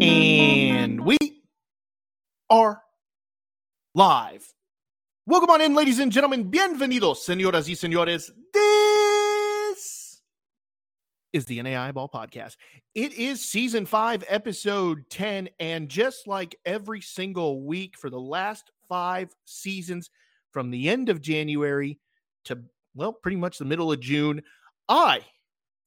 And we are live. Welcome on in, ladies and gentlemen. Bienvenidos, señoras y señores. This is the NAI Ball Podcast. It is season five, episode 10. And just like every single week for the last five seasons, from the end of January to, well, pretty much the middle of June, I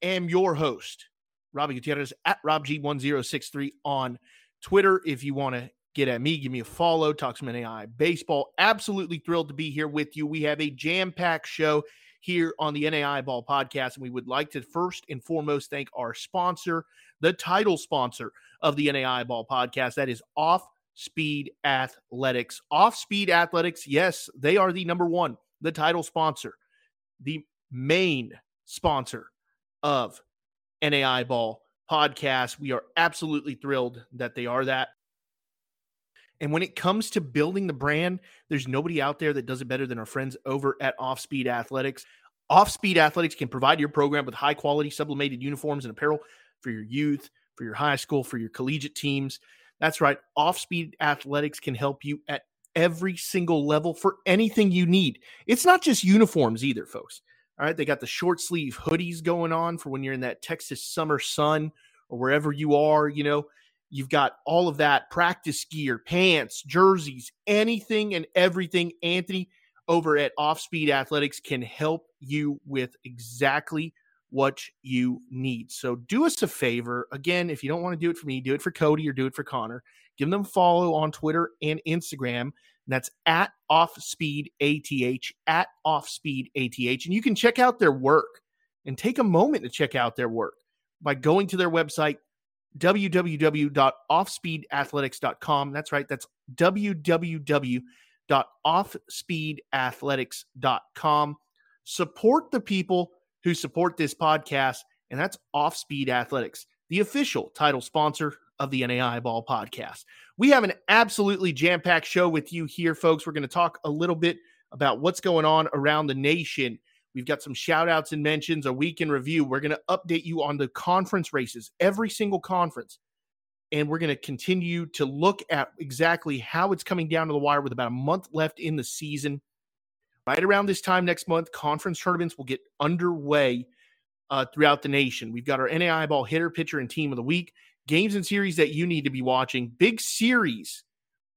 am your host, Robbie Gutierrez at RobG1063 on Twitter. If you want to get at me, give me a follow, talk some NAI baseball. Absolutely thrilled to be here with you. We have a jam packed show here on the NAI Ball podcast, and we would like to first and foremost thank our sponsor, the title sponsor of the NAI Ball podcast. That is Off Speed Athletics. Off Speed Athletics, yes, they are the number one, the title sponsor, the main sponsor of NAI Ball podcast. We are absolutely thrilled that they are that. And when it comes to building the brand, there's nobody out there that does it better than our friends over at Offspeed Athletics. Offspeed Athletics can provide your program with high quality sublimated uniforms and apparel for your youth, for your high school, for your collegiate teams. That's right. Offspeed Athletics can help you at every single level for anything you need. It's not just uniforms either, folks. All right. They got the short sleeve hoodies going on for when you're in that Texas summer sun or wherever you are. You know, you've got all of that practice gear, pants, jerseys, anything and everything. Anthony over at Offspeed Athletics can help you with exactly what you need. So do us a favor. Again, if you don't want to do it for me, do it for Cody or do it for Connor. Give them follow on Twitter and Instagram that's at Offspeed ATH, at Offspeed ATH. And you can check out their work and take a moment to check out their work by going to their website, www.offspeedathletics.com. That's right, that's www.offspeedathletics.com. Support the people who support this podcast, and that's Offspeed Athletics, the official title sponsor of the NAI Ball podcast. We have an absolutely jam packed show with you here, folks. We're going to talk a little bit about what's going on around the nation. We've got some shout outs and mentions, a week in review. We're going to update you on the conference races, every single conference. And we're going to continue to look at exactly how it's coming down to the wire with about a month left in the season. Right around this time next month, conference tournaments will get underway uh, throughout the nation. We've got our NAI ball hitter, pitcher, and team of the week games and series that you need to be watching. Big series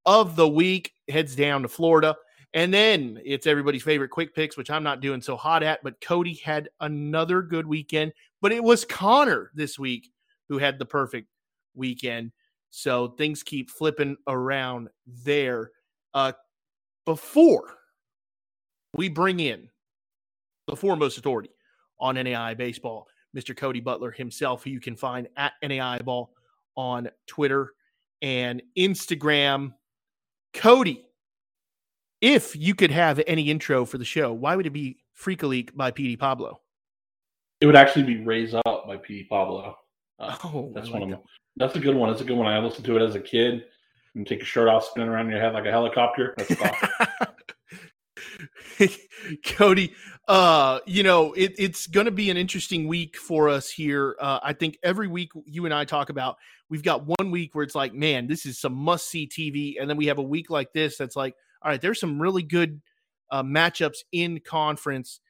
of the week heads down to Florida. And then it's everybody's favorite quick picks, which I'm not doing so hot at. But Cody had another good weekend. But it was Connor this week who had the perfect weekend. So things keep flipping around there. Uh, before we bring in the foremost authority on NAI baseball, Mr. Cody Butler himself, who you can find at NAI Ball on Twitter and Instagram. Cody, if you could have any intro for the show, why would it be Freak a Leak by Petey Pablo? It would actually be Raise Up by Petey Pablo. Uh, oh, that's like one of them. That's a good one. That's a good one. I listened to it as a kid. And take your shirt off, spin around your head like a helicopter. That's Cody, uh, you know, it, it's going to be an interesting week for us here. Uh, I think every week you and I talk about, we've got one week where it's like, man, this is some must see TV. And then we have a week like this that's like, all right, there's some really good uh, matchups in conference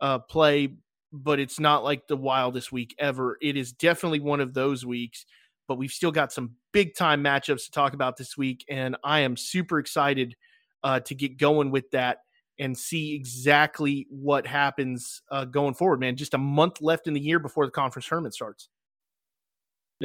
uh, play, but it's not like the wildest week ever. It is definitely one of those weeks, but we've still got some big time matchups to talk about this week. And I am super excited uh, to get going with that and see exactly what happens uh, going forward, man. Just a month left in the year before the conference tournament starts.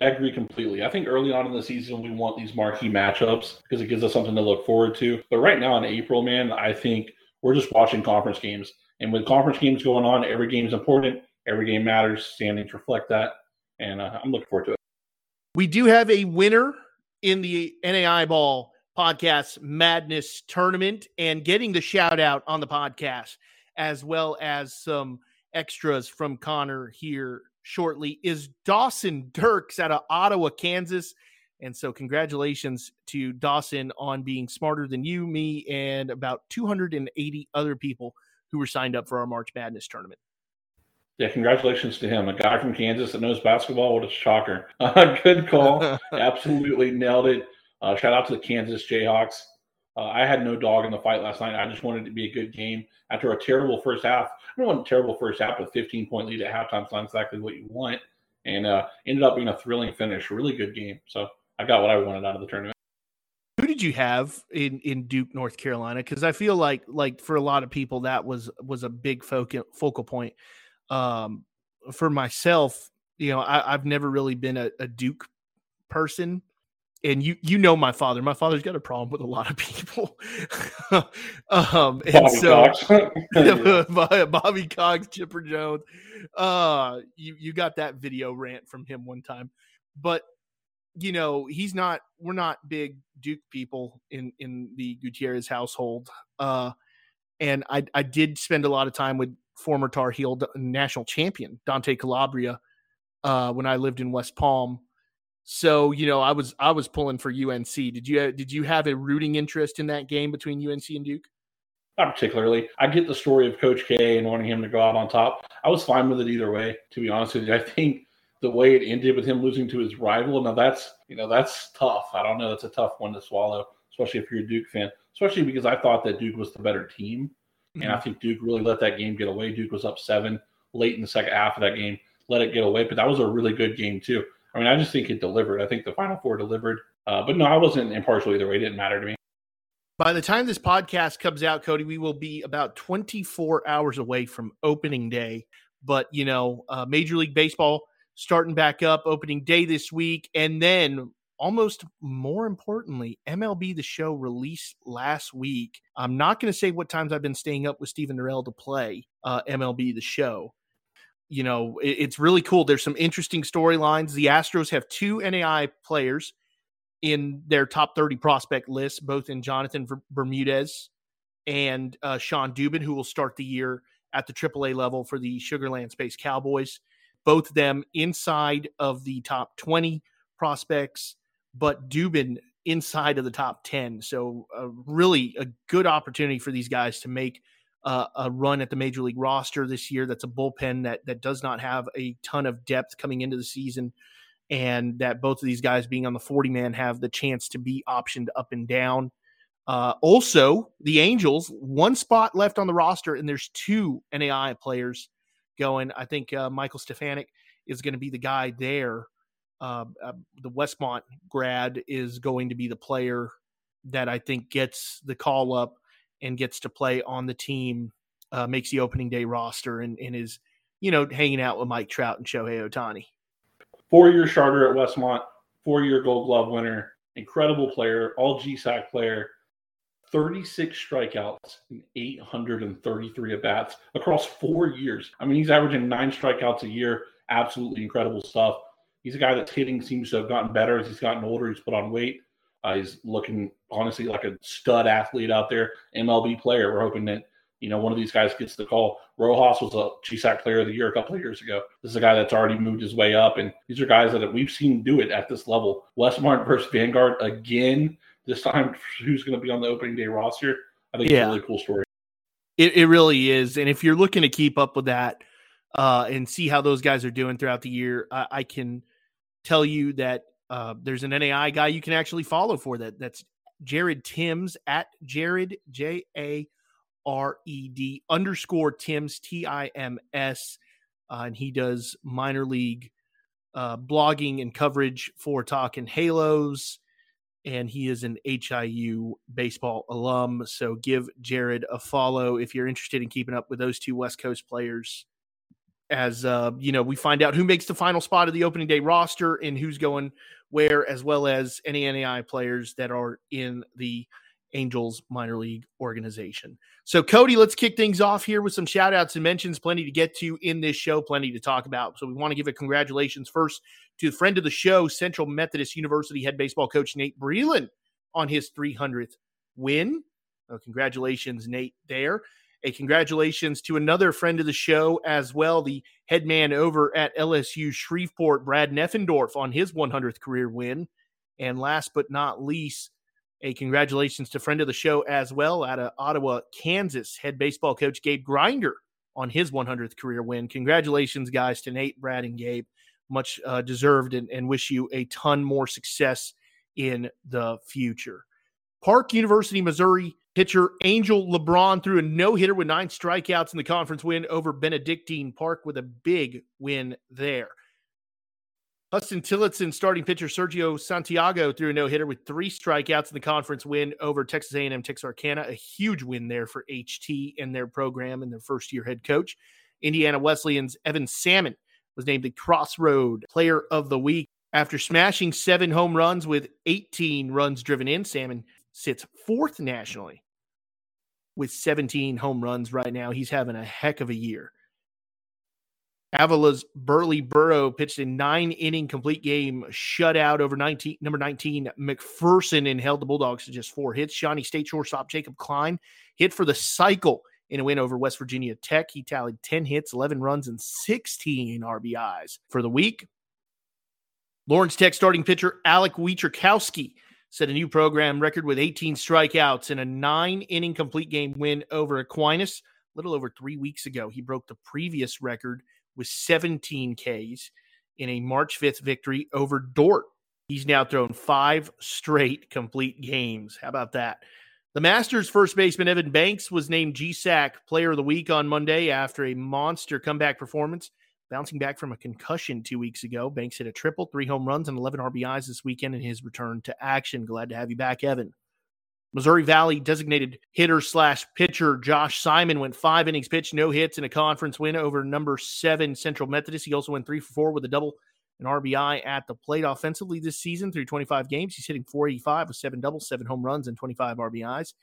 I agree completely. I think early on in the season, we want these marquee matchups because it gives us something to look forward to. But right now in April, man, I think we're just watching conference games. And with conference games going on, every game is important. Every game matters. Standings reflect that. And uh, I'm looking forward to it. We do have a winner in the NAI ball podcast madness tournament and getting the shout out on the podcast as well as some extras from Connor here shortly is Dawson Dirks out of Ottawa, Kansas. And so, congratulations to Dawson on being smarter than you, me, and about 280 other people who were signed up for our March Madness tournament. Yeah, congratulations to him. A guy from Kansas that knows basketball. What a shocker. Uh, good call. Absolutely nailed it. Uh, shout out to the Kansas Jayhawks. Uh, I had no dog in the fight last night. I just wanted it to be a good game after a terrible first half. I don't want a terrible first half, but 15 point lead at halftime is not exactly what you want. And uh, ended up being a thrilling finish. Really good game. So I got what I wanted out of the tournament. Who did you have in, in Duke, North Carolina? Because I feel like like for a lot of people that was was a big focal focal point. Um, for myself, you know, I, have never really been a, a Duke person and you you know my father. My father's got a problem with a lot of people. um, and Bobby so Cox. Bobby Cox, Chipper Jones. Uh, you you got that video rant from him one time, but you know he's not. We're not big Duke people in in the Gutierrez household. Uh, and I I did spend a lot of time with former Tar Heel national champion Dante Calabria uh, when I lived in West Palm so you know, I was I was pulling for UNC. Did you did you have a rooting interest in that game between UNC and Duke? Not particularly. I get the story of Coach K and wanting him to go out on top. I was fine with it either way. To be honest with you, I think the way it ended with him losing to his rival. Now that's you know that's tough. I don't know. That's a tough one to swallow, especially if you're a Duke fan. Especially because I thought that Duke was the better team, mm-hmm. and I mm-hmm. think Duke really let that game get away. Duke was up seven late in the second half of that game, let it get away. But that was a really good game too. I mean, I just think it delivered. I think the Final Four delivered. Uh, but no, I wasn't impartial either way. It didn't matter to me. By the time this podcast comes out, Cody, we will be about 24 hours away from opening day. But, you know, uh, Major League Baseball starting back up opening day this week. And then, almost more importantly, MLB The Show released last week. I'm not going to say what times I've been staying up with Stephen Durrell to play uh, MLB The Show you know, it, it's really cool. There's some interesting storylines. The Astros have two NAI players in their top 30 prospect list, both in Jonathan Bermudez and uh, Shawn Dubin, who will start the year at the AAA level for the Sugarland Space Cowboys. Both them inside of the top 20 prospects, but Dubin inside of the top 10. So, uh, really a good opportunity for these guys to make – uh, a run at the major league roster this year. That's a bullpen that that does not have a ton of depth coming into the season, and that both of these guys being on the forty man have the chance to be optioned up and down. Uh, also, the Angels one spot left on the roster, and there's two NAI players going. I think uh, Michael Stefanic is going to be the guy there. Uh, uh, the Westmont grad is going to be the player that I think gets the call up and gets to play on the team, uh, makes the opening day roster, and, and is, you know, hanging out with Mike Trout and Shohei Ohtani. Four year starter at Westmont, four year gold glove winner, incredible player, all GSAC player, 36 strikeouts and 833 at bats across four years. I mean, he's averaging nine strikeouts a year. Absolutely incredible stuff. He's a guy that's hitting seems to have gotten better as he's gotten older. He's put on weight. Uh, he's looking honestly like a stud athlete out there, MLB player. We're hoping that you know one of these guys gets the call. Rojas was a GSAC Player of the Year a couple of years ago. This is a guy that's already moved his way up, and these are guys that we've seen do it at this level. Westmont versus Vanguard again. This time, who's going to be on the opening day roster? I think yeah. it's a really cool story. It, it really is, and if you're looking to keep up with that uh, and see how those guys are doing throughout the year, I, I can tell you that uh, there's an NAI guy you can actually follow for that. That's Jared Timms at Jared J A R E D underscore Timms T I M S, uh, and he does minor league uh, blogging and coverage for Talking Halos, and he is an HIU baseball alum. So give Jared a follow if you're interested in keeping up with those two West Coast players as uh, you know, we find out who makes the final spot of the opening day roster and who's going where, as well as any NAI players that are in the Angels minor league organization. So, Cody, let's kick things off here with some shout outs and mentions. Plenty to get to in this show, plenty to talk about. So, we want to give a congratulations first to the friend of the show, Central Methodist University head baseball coach Nate Breland on his 300th win. Uh, congratulations, Nate, there. A congratulations to another friend of the show as well, the head man over at LSU Shreveport, Brad Neffendorf, on his 100th career win. And last but not least, a congratulations to friend of the show as well out of Ottawa, Kansas, head baseball coach Gabe Grinder on his 100th career win. Congratulations, guys, to Nate, Brad, and Gabe. Much uh, deserved, and, and wish you a ton more success in the future. Park University, Missouri pitcher Angel LeBron threw a no hitter with nine strikeouts in the conference win over Benedictine Park with a big win there. Huston Tillotson starting pitcher Sergio Santiago threw a no hitter with three strikeouts in the conference win over Texas A&M Texarkana. A huge win there for HT and their program and their first year head coach. Indiana Wesleyan's Evan Salmon was named the Crossroad Player of the Week after smashing seven home runs with 18 runs driven in. Salmon sits fourth nationally with 17 home runs right now. He's having a heck of a year. Avila's Burley Burrow pitched a nine inning complete game shutout over 19, number 19 McPherson and held the Bulldogs to just four hits. Shawnee State shortstop Jacob Klein hit for the cycle in a win over West Virginia Tech. He tallied 10 hits, 11 runs, and 16 RBIs for the week. Lawrence Tech starting pitcher Alec Wietrzkowski set a new program record with 18 strikeouts and a nine inning complete game win over Aquinas. A little over three weeks ago, he broke the previous record with 17 Ks in a March 5th victory over Dordt. He's now thrown five straight complete games. How about that? The Masters first baseman Evan Banks was named GSAC Player of the Week on Monday after a monster comeback performance. Bouncing back from a concussion two weeks ago, Banks hit a triple, three home runs, and 11 RBIs this weekend in his return to action. Glad to have you back, Evan. Missouri Valley designated hitter slash pitcher Josh Simon went five innings pitched, no hits, in a conference win over number seven Central Methodist. He also went three for four with a double and RBI at the plate offensively this season through 25 games. He's hitting 485 with seven doubles, seven home runs, and 25 RBIs.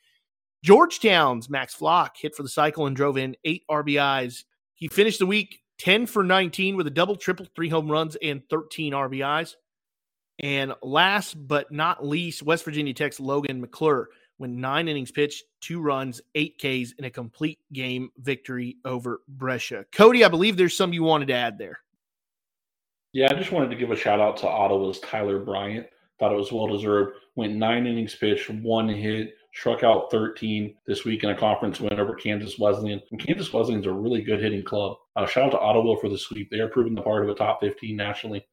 Georgetown's Max Flock hit for the cycle and drove in eight RBIs. He finished the week 10 for 19 with a double, triple, three home runs, and 13 RBIs. And last but not least, West Virginia Tech's Logan McClure went nine innings pitched, two runs, eight Ks in a complete game victory over Brescia. Cody, I believe there's some you wanted to add there. Yeah, I just wanted to give a shout out to Ottawa's Tyler Bryant. Thought it was well deserved. Went nine innings pitched, one hit, struck out 13 this week in a conference win over Kansas Wesleyan. And Kansas Wesleyan's a really good hitting club. Uh, shout out to Ottawa for the sweep. They are proving the part of a top 15 nationally.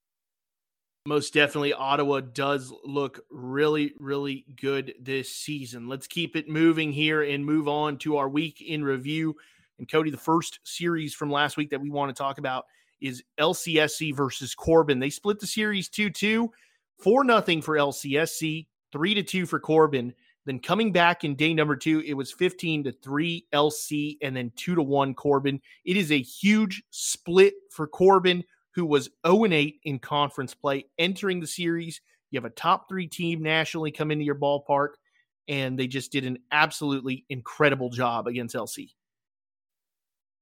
Most definitely, Ottawa does look really, really good this season. Let's keep it moving here and move on to our week in review. And Cody, the first series from last week that we want to talk about is LCSC versus Corban. They split the series 2 2, 4 nothing for LCSC, 3 to 2 for Corban. Then coming back in day number two, it was 15 to 3 LC and then 2 to 1 Corban. It is a huge split for Corban, who was 0 8 in conference play entering the series. You have a top three team nationally come into your ballpark, and they just did an absolutely incredible job against LC.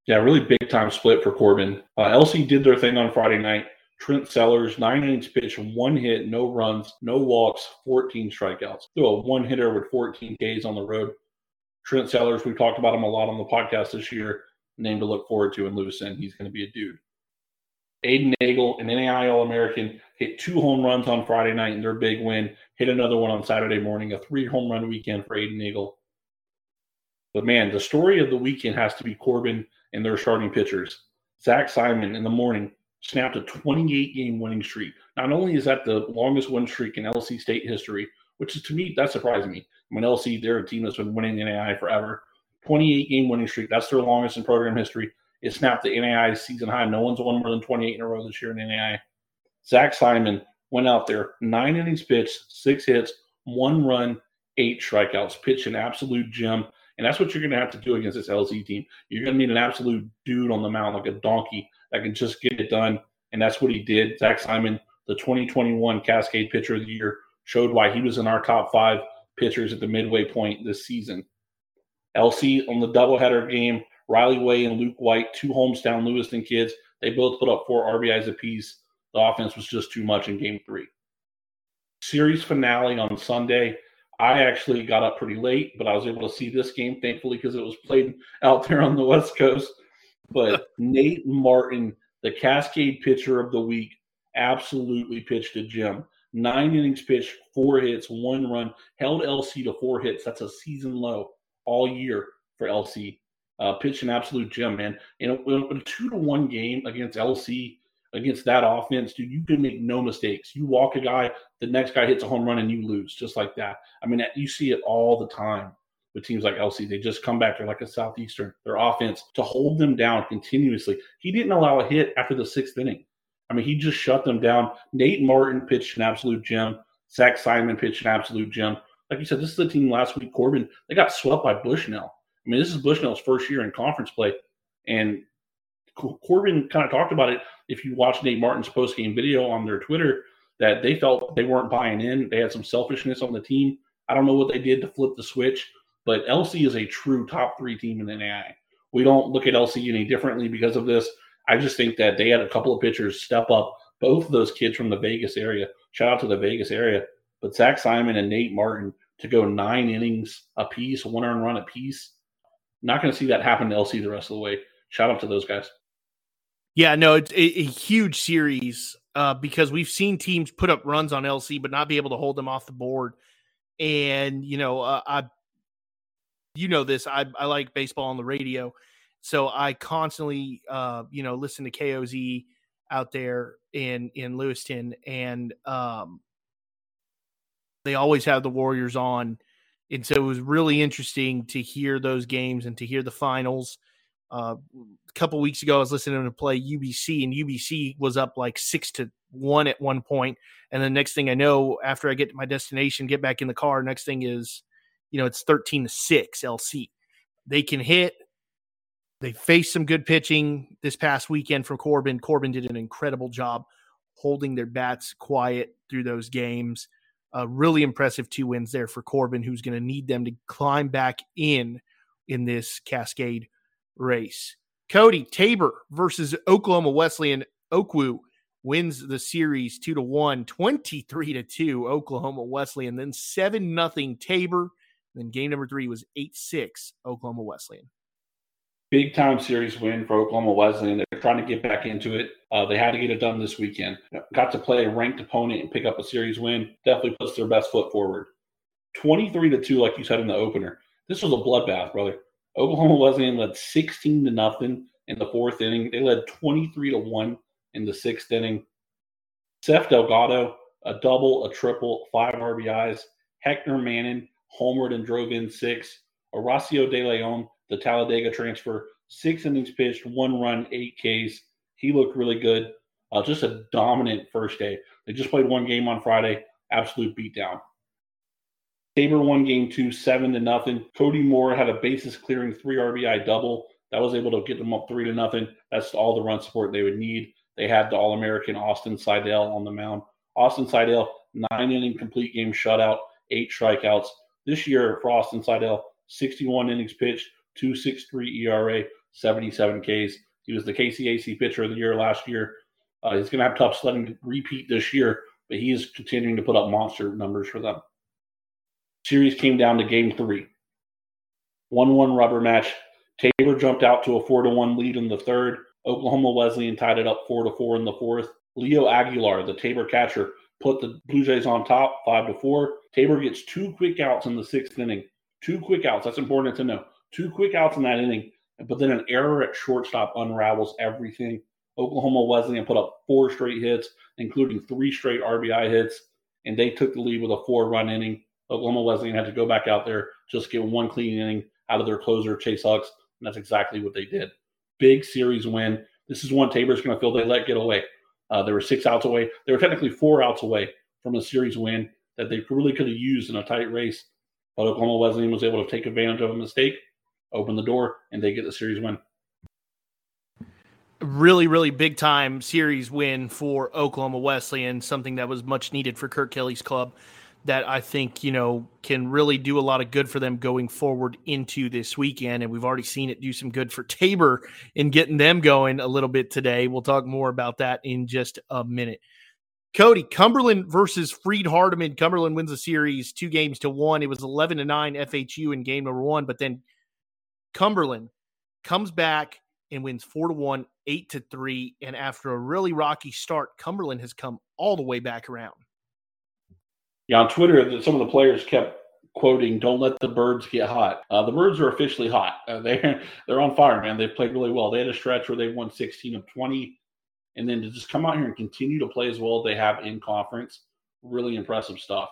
Yeah, really big time split for Corban. Uh, LC did their thing on Friday night. Trent Sellers, nine innings pitch, one hit, no runs, no walks, 14 strikeouts. Threw a one hitter with 14 Ks on the road. Trent Sellers, we've talked about him a lot on the podcast this year. Name to look forward to in Lewiston. He's going to be a dude. Aiden Nagel, an NAI All American, hit two home runs on Friday night in their big win. Hit another one on Saturday morning, a three home run weekend for Aiden Nagel. But man, the story of the weekend has to be Corban and their starting pitchers. Zach Simon in the morning snapped a 28 game winning streak. Not only is that the longest win streak in LC state history, which is to me, that surprised me. I mean, LC, they're a team that's been winning NAI forever. 28 game winning streak, that's their longest in program history. It snapped the NAI season high. No one's won more than 28 in a row this year in NAI. Zach Simon went out there, nine innings pitched, six hits, one run, eight strikeouts, pitched an absolute gem. And that's what you're going to have to do against this LC team. You're going to need an absolute dude on the mound, like a donkey, that can just get it done. And that's what he did. Zach Simon, the 2021 Cascade Pitcher of the Year, showed why he was in our top five pitchers at the midway point this season. LC on the doubleheader game Riley Way and Luke White, two hometown Lewiston kids. They both put up four RBIs apiece. The offense was just too much in game three. Series finale on Sunday. I actually got up pretty late, but I was able to see this game, thankfully, because it was played out there on the West Coast. But Nate Martin, the Cascade pitcher of the week, absolutely pitched a gem. nine innings pitched, four hits, one run, held LC to four hits. That's a season low all year for LC. Uh, pitched an absolute gem, man. In a, in a two to one game against LC, against that offense, dude, you can make no mistakes. You walk a guy, the next guy hits a home run, and you lose just like that. I mean, you see it all the time with teams like LC. They just come back. They're like a Southeastern. Their offense to hold them down continuously. He didn't allow a hit after the sixth inning. I mean, he just shut them down. Nate Martin pitched an absolute gem. Zach Simon pitched an absolute gem. Like you said, this is the team last week. Corban, they got swept by Bushnell. I mean, this is Bushnell's first year in conference play. And Corban kind of talked about it. If you watch Nate Martin's post game video on their Twitter, that they felt they weren't buying in. They had some selfishness on the team. I don't know what they did to flip the switch, but LC is a true top three team in the NAI. We don't look at LC any differently because of this. I just think that they had a couple of pitchers step up. Both of those kids from the Vegas area. Shout out to the Vegas area. But Zach Simon and Nate Martin to go nine innings a piece, one earned run a piece. Not going to see that happen to LC the rest of the way. Shout out to those guys. Yeah, no, it's a, a huge series uh, because we've seen teams put up runs on LC but not be able to hold them off the board. And you know, uh, I, you know this, I, I like baseball on the radio, so I constantly, uh, you know, listen to KOZ out there in in Lewiston, and um, they always have the Warriors on, and so it was really interesting to hear those games and to hear the finals. Uh, a couple weeks ago, I was listening to play UBC, and UBC was up like six to one at one point. point, and the next thing I know, after I get to my destination, get back in the car, next thing is, you know, it's thirteen to six LC. They can hit, they faced some good pitching this past weekend from Corban. Corban did an incredible job holding their bats quiet through those games. Uh, really impressive two wins there for Corban, who's going to need them to climb back in in this Cascade race. Cody Tabor versus Oklahoma Wesleyan. Okwu wins the series two to one, 23 to two. Oklahoma Wesleyan, then seven nothing Tabor. Then game number three was eight six Oklahoma Wesleyan big time series win for Oklahoma Wesleyan. They're trying to get back into it. Uh, they had to get it done this weekend. Got to play a ranked opponent and pick up a series win. Definitely puts their best foot forward. 23 to 2, like you said in the opener. This was a bloodbath, brother. Oklahoma Wesleyan led 16 to nothing in the fourth inning. They led 23 to 1 in the sixth inning. Seth Delgado, a double, a triple, five RBIs. Hector Mannon homered and drove in six. Horacio De Leon the Talladega transfer. Six innings pitched, one run, eight Ks. He looked really good. Uh, just a dominant first day. They just played one game on Friday. Absolute beatdown. Tabor won game two, seven to nothing. Cody Moore had a bases clearing three RBI double. That was able to get them up three to nothing. That's all the run support they would need. They had the All American Austin Seidel on the mound. Austin Seidel, nine inning complete game shutout, eight strikeouts. This year Frost Austin Seidel, 61 innings pitched, 263 ERA, 77 Ks. He was the KCAC pitcher of the year last year. Uh, he's going to have tough sledding to repeat this year, but he is continuing to put up monster numbers for them. Series came down to game three. 1 1 rubber match. Tabor jumped out to a 4 to 1 lead in the third. Oklahoma Wesleyan tied it up 4 to 4 in the fourth. Leo Aguilar, the Tabor catcher, put the Blue Jays on top 5 to 4. Tabor gets two quick outs in the sixth inning. Two quick outs. That's important to know. Two quick outs in that inning, but then an error at shortstop unravels everything. Oklahoma Wesleyan put up four straight hits, including three straight RBI hits, and they took the lead with a four run inning. Oklahoma Wesleyan had to go back out there, just get one clean inning out of their closer, Chase Hucks, and that's exactly what they did. Big series win. This is one Tabor's going to feel they let get away. Uh, they were six outs away. They were technically four outs away from a series win that they really could have used in a tight race. But Oklahoma Wesleyan was able to take advantage of a mistake open the door, and they get the series win. Really, really big time series win for Oklahoma Wesleyan, something that was much needed for Kirk Kelly's club that I think, you know, can really do a lot of good for them going forward into this weekend. And we've already seen it do some good for Tabor in getting them going a little bit today. We'll talk more about that in just a minute. Cody, Cumberland versus Freed Hardeman. Cumberland wins the series two games to one. It was 11 to 9 FHU in game number one, but then Cumberland comes back and wins four to one, eight to three. And after a really rocky start, Cumberland has come all the way back around. Yeah, on Twitter, some of the players kept quoting, "Don't let the birds get hot." Uh, the birds are officially hot. Uh, they're they're on fire, man. They've played really well. They had a stretch where they won 16 of 20, and then to just come out here and continue to play as well as they have in conference, really impressive stuff.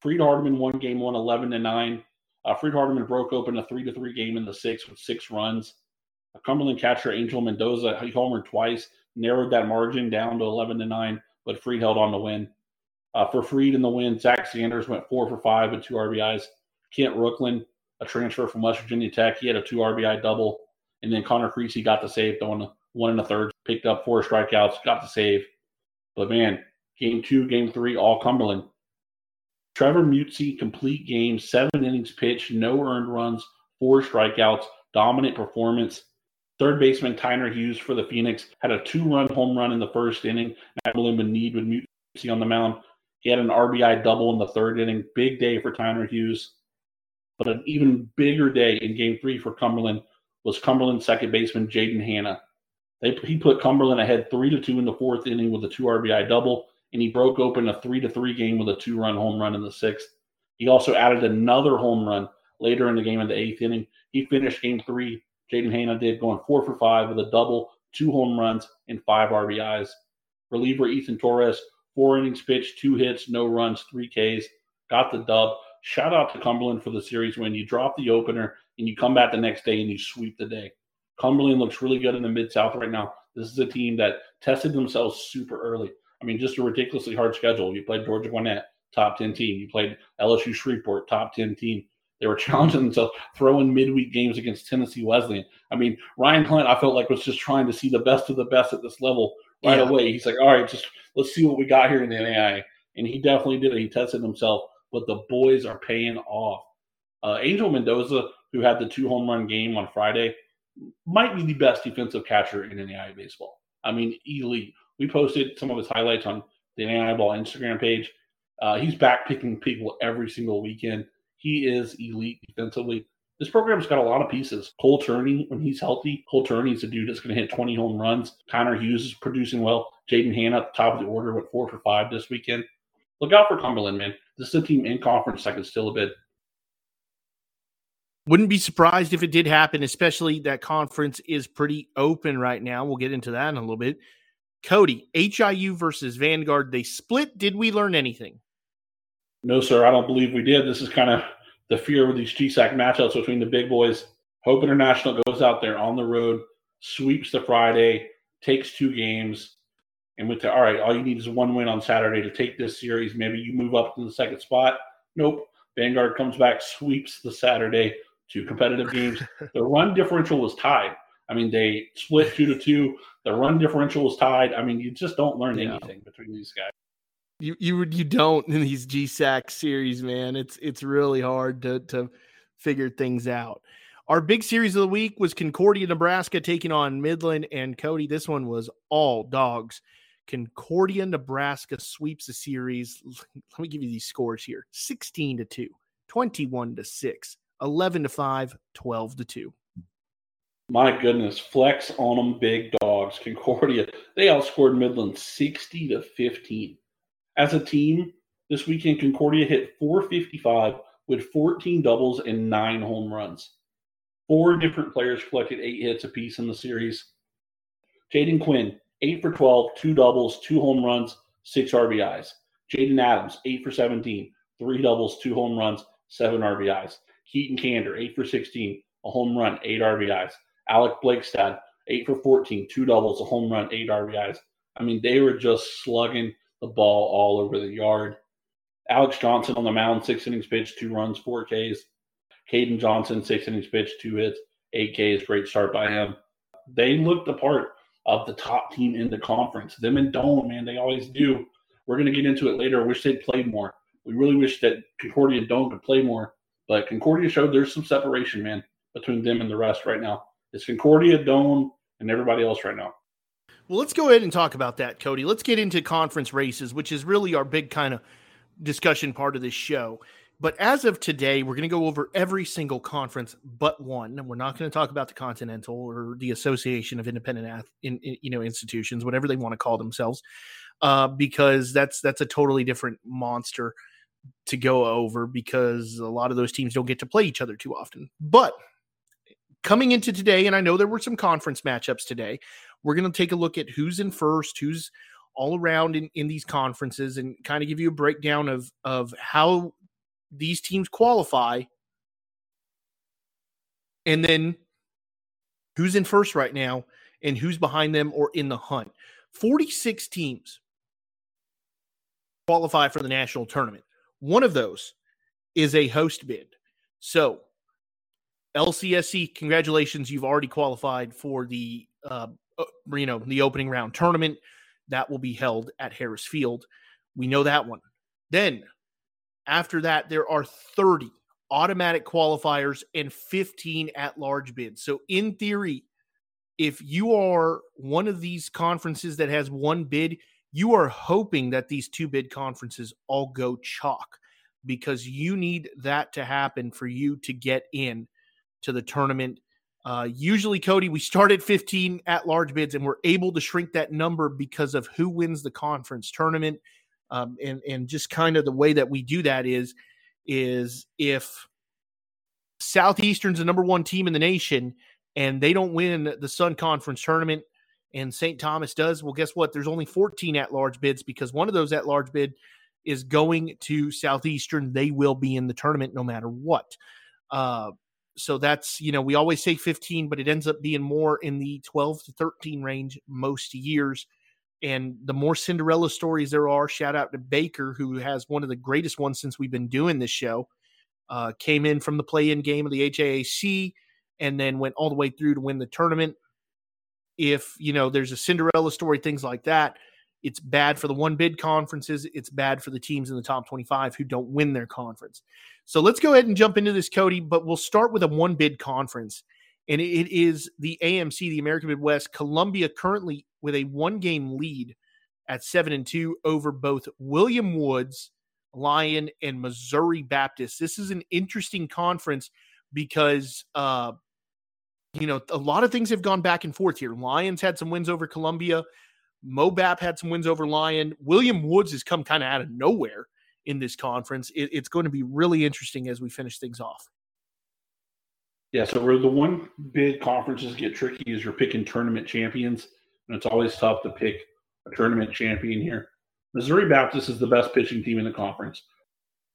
Freed Hardeman won game one, 11 to nine. Uh, Freed Hardeman broke open a three to three game in the six with six runs. A Cumberland catcher Angel Mendoza he homered twice, narrowed that margin down to 11 to nine, but Freed held on to win. Uh, for Freed in the win, Zach Sanders went four for five with two RBIs. Kent Rooklyn, a transfer from West Virginia Tech, he had a two RBI double. And then Connor Creasy got the save, throwing one and a third, picked up four strikeouts, got the save. But man, game two, game three, all Cumberland. Trevor Mutzy, complete game, seven innings pitched, no earned runs, four strikeouts, dominant performance. Third baseman Tyner Hughes for the Phoenix had a two run home run in the first inning. Madeline Need with Mutzy on the mound. He had an RBI double in the third inning. Big day for Tyner Hughes. But an even bigger day in game three for Cumberland was Cumberland's second baseman, Jaden Hanna. They, he put Cumberland ahead three to two in the fourth inning with a two RBI double, and he broke open a three to three game with a two run home run in the sixth. He also added another home run later in the game in the eighth inning. He finished game three. Jaden Hanna did going four for five with a double, two home runs, and five RBIs. Reliever Ethan Torres Four innings pitched, two hits, no runs, three Ks. Got the dub. Shout out to Cumberland for the series win. You drop the opener and you come back the next day and you sweep the day. Cumberland looks really good in the Mid South right now. This is a team that tested themselves super early. I mean, just a ridiculously hard schedule. You played Georgia Gwinnett, top 10 team. You played LSU Shreveport, top 10 team. They were challenging themselves, throwing midweek games against Tennessee Wesleyan. I mean, Ryan Clint, I felt like was just trying to see the best of the best at this level right yeah. away. He's like, all right, just let's see what we got here in the NAI. And he definitely did it. He tested himself, but the boys are paying off. Uh, Angel Mendoza, who had the two home run game on Friday, might be the best defensive catcher in NAI baseball. I mean, elite. We posted some of his highlights on the NAI Ball Instagram page. Uh, he's back picking people every single weekend. He is elite defensively. This program's got a lot of pieces. Cole Turney, when he's healthy, Cole Turney's a dude that's going to hit 20 home runs. Connor Hughes is producing well. Jaden Hanna at the top of the order went four for five this weekend. Look out for Cumberland, man. This is a team in conference that can still a bit. Wouldn't be surprised if it did happen, especially that conference is pretty open right now. We'll get into that in a little bit. Cody, HIU versus Vanguard, they split. Did we learn anything? No, sir. I don't believe we did. This is kind of the fear with these GSAC matchups between the big boys. Hope International goes out there on the road, sweeps the Friday, takes two games, and with the all right, all you need is one win on Saturday to take this series. Maybe you move up to the second spot. Nope. Vanguard comes back, sweeps the Saturday, two competitive games. the run differential was tied. I mean, they split two to two. The run differential was tied. I mean, you just don't learn yeah. anything between these guys you you you don't in these GSAC series, man. It's it's really hard to to figure things out. Our big series of the week was Concordia, Nebraska taking on Midland and Cody. This one was all dogs. Concordia, Nebraska sweeps the series. Let me give you these scores here 16 to 2, 21 to 6, 11 to 5, 12 to 2. My goodness, flex on them, big dogs. Concordia, they outscored Midland 60 to 15. As a team, this weekend, Concordia hit 455 with 14 doubles and nine home runs. Four different players collected eight hits apiece in the series. Jaden Quinn, 8 for 12, two doubles, two home runs, six RBIs. Jaden Adams, 8 for 17, three doubles, two home runs, seven RBIs. Keaton Kander, 8 for 16, a home run, eight RBIs. Alec Blakestad, 8 for 14, two doubles, a home run, eight RBIs. I mean, they were just slugging the ball all over the yard. Alex Johnson on the mound, six innings pitched, two runs, four Ks. Caden Johnson, six innings pitched, two hits, eight Ks. Great start by him. They looked the part of the top team in the conference. Them and Doane, man, they always do. We're going to get into it later. I wish they'd played more. We really wish that Concordia and Doane could play more. But Concordia showed there's some separation, man, between them and the rest right now. It's Concordia, Doane, and everybody else right now. Well, let's go ahead and talk about that, Cody. Let's get into conference races, which is really our big kind of discussion part of this show. But as of today, we're going to go over every single conference but one. And we're not going to talk about the Continental or the Association of Independent in, in, you know institutions, whatever they want to call themselves. uh, because that's that's a totally different monster to go over because a lot of those teams don't get to play each other too often. But coming into today, and I know there were some conference matchups today, we're going to take a look at who's in first, who's all around in, in these conferences, and kind of give you a breakdown of of how these teams qualify, and then who's in first right now and who's behind them or in the hunt. 46 teams qualify for the national tournament. One of those is a host bid. So, LCSC, congratulations, you've already qualified for the uh, you know, the opening round tournament that will be held at Harris Field. We know that one. Then after that there are 30 automatic qualifiers and 15 at large bids. So in theory, if you are one of these conferences that has one bid, you are hoping that these two bid conferences all go chalk because you need that to happen for you to get in to the tournament. Uh, usually, Cody, we start at 15 at large bids and we're able to shrink that number because of who wins the conference tournament. Um, and, and just kind of the way that we do that is, is if Southeastern's the number one team in the nation and they don't win the Sun Conference tournament and St. Thomas does, well, guess what? There's only 14 at large bids because one of those at large bid is going to Southeastern. They will be in the tournament no matter what. Uh, so that's, you know, we always say 15, but it ends up being more in the 12 to 13 range most years. And the more Cinderella stories there are, shout out to Baker, who has one of the greatest ones since we've been doing this show. Uh, came in from the play in game of the HAAC and then went all the way through to win the tournament. If, you know, there's a Cinderella story, things like that, it's bad for the one bid conferences. It's bad for the teams in the top 25 who don't win their conference. So let's go ahead and jump into this, Cody. But we'll start with a one bid conference. And it is the AMC, the American Midwest. Columbia currently with a one game lead at seven and two over both William Woods, Lyon, and Missouri Baptist. This is an interesting conference because uh, you know, a lot of things have gone back and forth here. Lyon's had some wins over Columbia. Mobap had some wins over Lyon. William Woods has come kind of out of nowhere in this conference. It, it's going to be really interesting as we finish things off. Yeah, so where the one big conferences get tricky is you're picking tournament champions, and it's always tough to pick a tournament champion here. Missouri Baptist is the best pitching team in the conference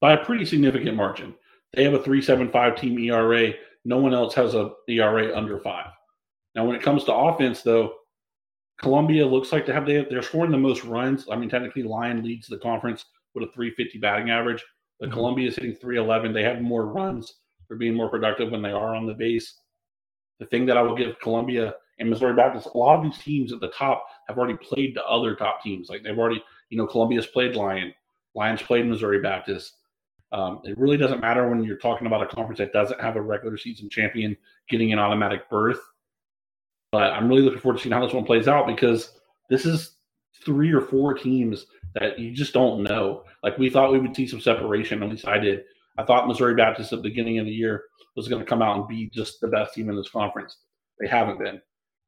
by a pretty significant margin. They have a 3.75 team ERA. No one else has a ERA under five. Now, when it comes to offense, though, Columbia looks like to have they they're scoring the most runs. I mean, technically, Lyon leads the conference with a 350 batting average, but mm-hmm. Columbia is hitting 311. They have more runs. They're being more productive when they are on the base. The thing that I will give Columbia and Missouri Baptist, a lot of these teams at the top have already played the other top teams. Like they've already, you know, Columbia's played Lyon, Lyon's played Missouri Baptist. Um, it really doesn't matter when you're talking about a conference that doesn't have a regular season champion getting an automatic berth. But I'm really looking forward to seeing how this one plays out because this is three or four teams that you just don't know. Like we thought we would see some separation, at least I did. I thought Missouri Baptist at the beginning of the year was going to come out and be just the best team in this conference. They haven't been.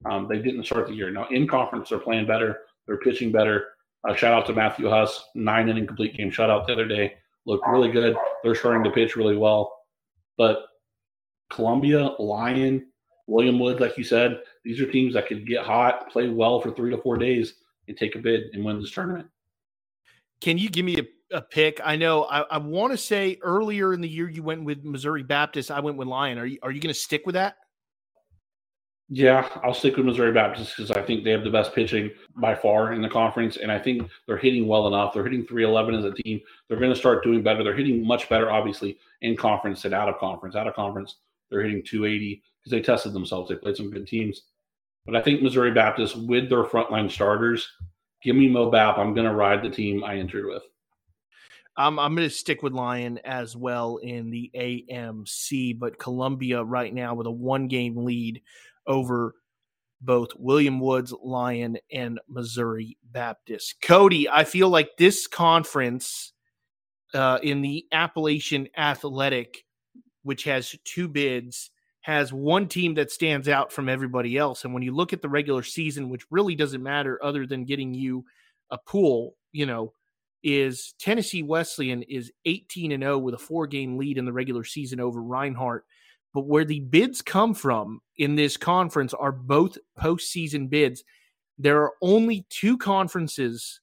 Um, they didn't start the year. Now in conference, they're playing better. They're pitching better. Uh, shout out to Matthew Huss, nine inning complete game shutout the other day. Looked really good. They're starting to pitch really well. But Columbia, Lyon, William Wood, like you said, these are teams that could get hot, play well for three to four days, and take a bid and win this tournament. Can you give me a, a pick? I know I, I want to say earlier in the year you went with Missouri Baptist. I went with Lyon. Are you are you going to stick with that? Yeah, I'll stick with Missouri Baptist because I think they have the best pitching by far in the conference, and I think they're hitting well enough. They're hitting 311 as a team. They're going to start doing better. They're hitting much better, obviously, in conference than out of conference. Out of conference, they're hitting 280 because they tested themselves. They played some good teams. But I think Missouri Baptist, with their frontline starters, give me Mo Bap. I'm going to ride the team I entered with. I'm I'm going to stick with Lyon as well in the AMC, but Columbia right now with a one game lead over both William Woods, Lyon, and Missouri Baptist. Cody, I feel like this conference uh, in the Appalachian Athletic, which has two bids, has one team that stands out from everybody else. And when you look at the regular season, which really doesn't matter other than getting you a pool, you know, is Tennessee Wesleyan is 18 and 0 with a four game lead in the regular season over Reinhardt. But where the bids come from in this conference are both postseason bids. There are only two conferences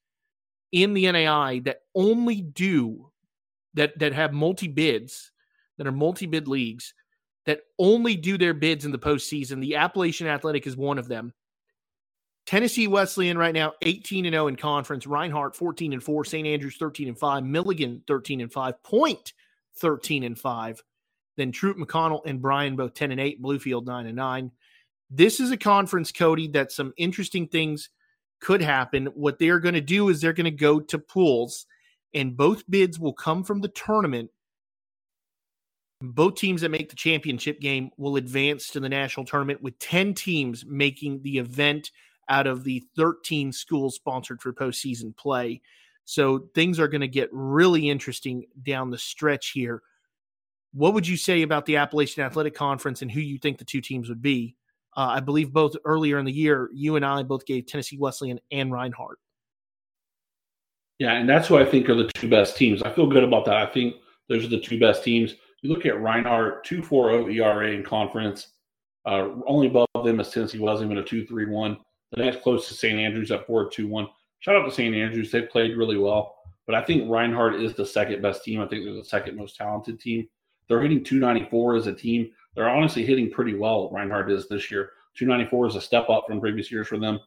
in the NAI that only do that that have multi bids that are multi bid leagues that only do their bids in the postseason. The Appalachian Athletic is one of them. Tennessee Wesleyan right now 18 and 0 in conference. Reinhardt 14 and 4, St. Andrews 13 and 5, Milligan 13 and 5, Point 13 and 5. Then Truett McConnell and Bryan both 10 and 8, Bluefield 9 and 9. This is a conference, Cody, that some interesting things could happen. What they're going to do is they're going to go to pools, and both bids will come from the tournament. Both teams that make the championship game will advance to the national tournament with 10 teams making the event out of the 13 schools sponsored for postseason play. So things are going to get really interesting down the stretch here. What would you say about the Appalachian Athletic Conference and who you think the two teams would be? Uh, I believe both earlier in the year, you and I both gave Tennessee Wesleyan and Reinhardt. Yeah, and that's who I think are the two best teams. I feel good about that. I think those are the two best teams. You look at Reinhardt, 2.40 ERA in conference. Uh, only above them is Tennessee Wesleyan with a 2.31. The next closest St. Andrews at 4.21. Shout out to St. Andrews. They've played really well. But I think Reinhardt is the second best team. I think they're the second most talented team. They're hitting 294 as a team. They're honestly hitting pretty well. Reinhardt is this year. 294 is a step up from previous years for them.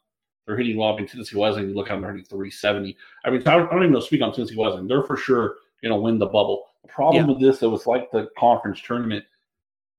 They're hitting well. I mean, Tennessee Wesleyan, you look at them, they're hitting 370. I mean, I don't, even know speak on Tennessee Wesleyan. They're for sure going to win the bubble. Problem yeah. with this, it was like the conference tournament.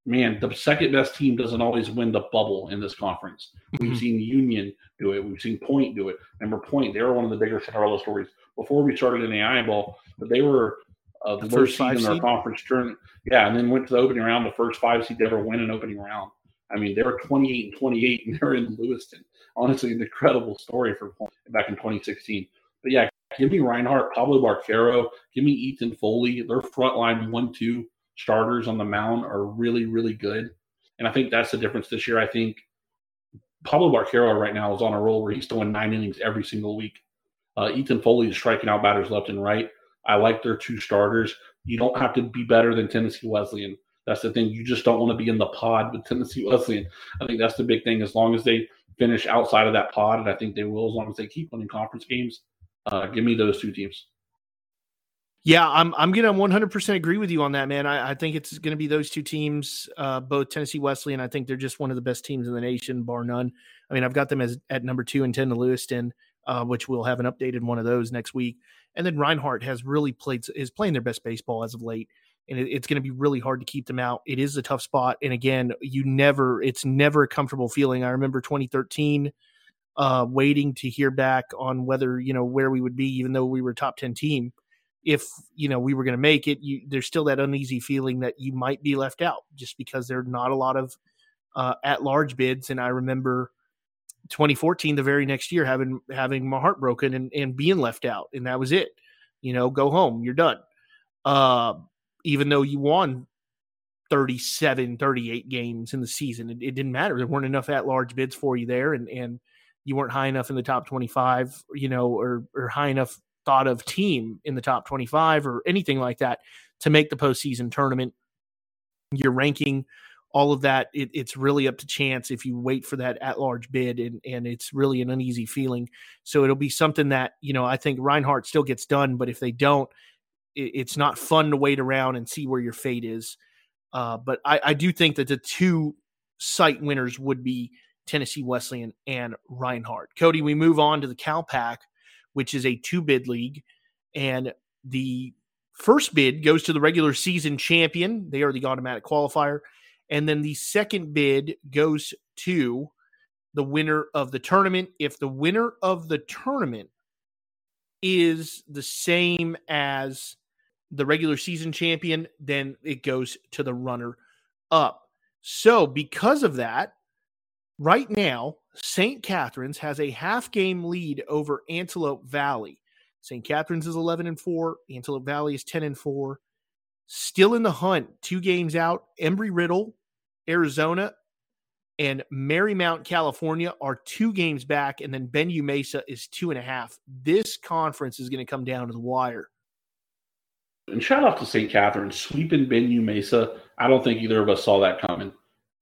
Man, the second best team doesn't always win the bubble in this conference. We've mm-hmm. seen Union do it. We've seen Point do it. Remember, Point, they were one of the bigger Cinderella stories before we started in the Eye Ball, but they were uh, the, the worst seed in their conference tournament. Yeah, and then went to the opening round, the first five seed to ever win an opening round. I mean, they were 28 and 28, and they're in Lewiston. Honestly, an incredible story for point back in 2016. But yeah, give me Reinhardt, Pablo Barquero, give me Ethan Foley. Their front line one two starters on the mound are really really good, and I think that's the difference this year. I think Pablo Barquero right now is on a roll where he's throwing nine innings every single week. Uh, Ethan Foley is striking out batters left and right. I like their two starters. You don't have to be better than Tennessee Wesleyan. That's the thing. You just don't want to be in the pod with Tennessee Wesleyan. I think that's the big thing. As long as they finish outside of that pod, and I think they will, as long as they keep winning conference games, uh, give me those two teams. Yeah, I'm I'm gonna 100% agree with you on that, man. I, I think it's gonna be those two teams, uh, both Tennessee Wesleyan. I think they're just one of the best teams in the nation, bar none. I mean, I've got them as at number two and ten to Lewiston, uh, which we'll have an updated one of those next week. And then Reinhardt has really played is playing their best baseball as of late, and it, it's to be really hard to keep them out. It is a tough spot, and again, you never it's never a comfortable feeling. I remember 2013, uh, waiting to hear back on whether you know where we would be, even though we were top 10 team. If you know we were going to make it, you, there's still that uneasy feeling that you might be left out just because there are not a lot of uh, at large bids. And I remember 2014, the very next year, having having my heart broken and, and being left out, and that was it. You know, go home, you're done. Uh, even though you won 37, 38 games in the season, it, it didn't matter. There weren't enough at large bids for you there, and and you weren't high enough in the top 25, you know, or or high enough thought of team in the top 25 or anything like that to make the postseason tournament. Your ranking all of that it, it's really up to chance if you wait for that at large bid and and it's really an uneasy feeling so it'll be something that you know i think reinhardt still gets done but if they don't it, it's not fun to wait around and see where your fate is uh, but I, I do think that the two site winners would be tennessee wesleyan and reinhardt cody we move on to the Cal Pack, which is a two bid league and the first bid goes to the regular season champion they are the automatic qualifier and then the second bid goes to the winner of the tournament. If the winner of the tournament is the same as the regular season champion, then it goes to the runner up. So, because of that, right now, St. Katherine's has a half game lead over Antelope Valley. St. Katherine's is 11 and 4, Antelope Valley is 10 and 4. Still in the hunt, two games out. Embry Riddle Arizona and Marymount, California are two games back, and then Benue Mesa is two and a half. This conference is going to come down to the wire. And shout out to St. Katherine sweeping Benue Mesa. I don't think either of us saw that coming.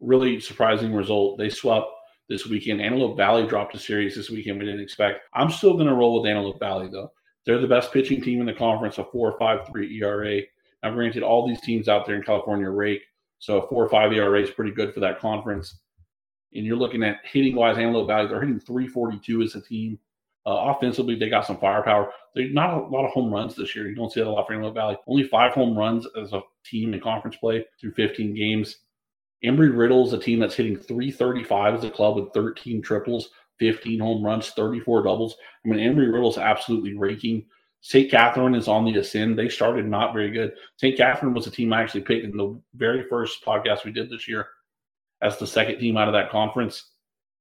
Really surprising result. They swept this weekend. Antelope Valley dropped a series this weekend we didn't expect. I'm still going to roll with Antelope Valley though. They're the best pitching team in the conference, a four five three ERA. Now, granted, all these teams out there in California rake, so a four or five ERA is pretty good for that conference. And you're looking at hitting wise, Antelope Valley, they're hitting 342 as a team. Uh, offensively, they got some firepower. They're not a lot of home runs this year. You don't see that a lot for Antelope Valley. Only five home runs as a team in conference play through 15 games. Embry Riddle is a team that's hitting 335 as a club with 13 triples, 15 home runs, 34 doubles. I mean, Embry Riddle's absolutely raking. St. Katherine is on the ascend. They started not very good. St. Katherine was a team I actually picked in the very first podcast we did this year as the second team out of that conference.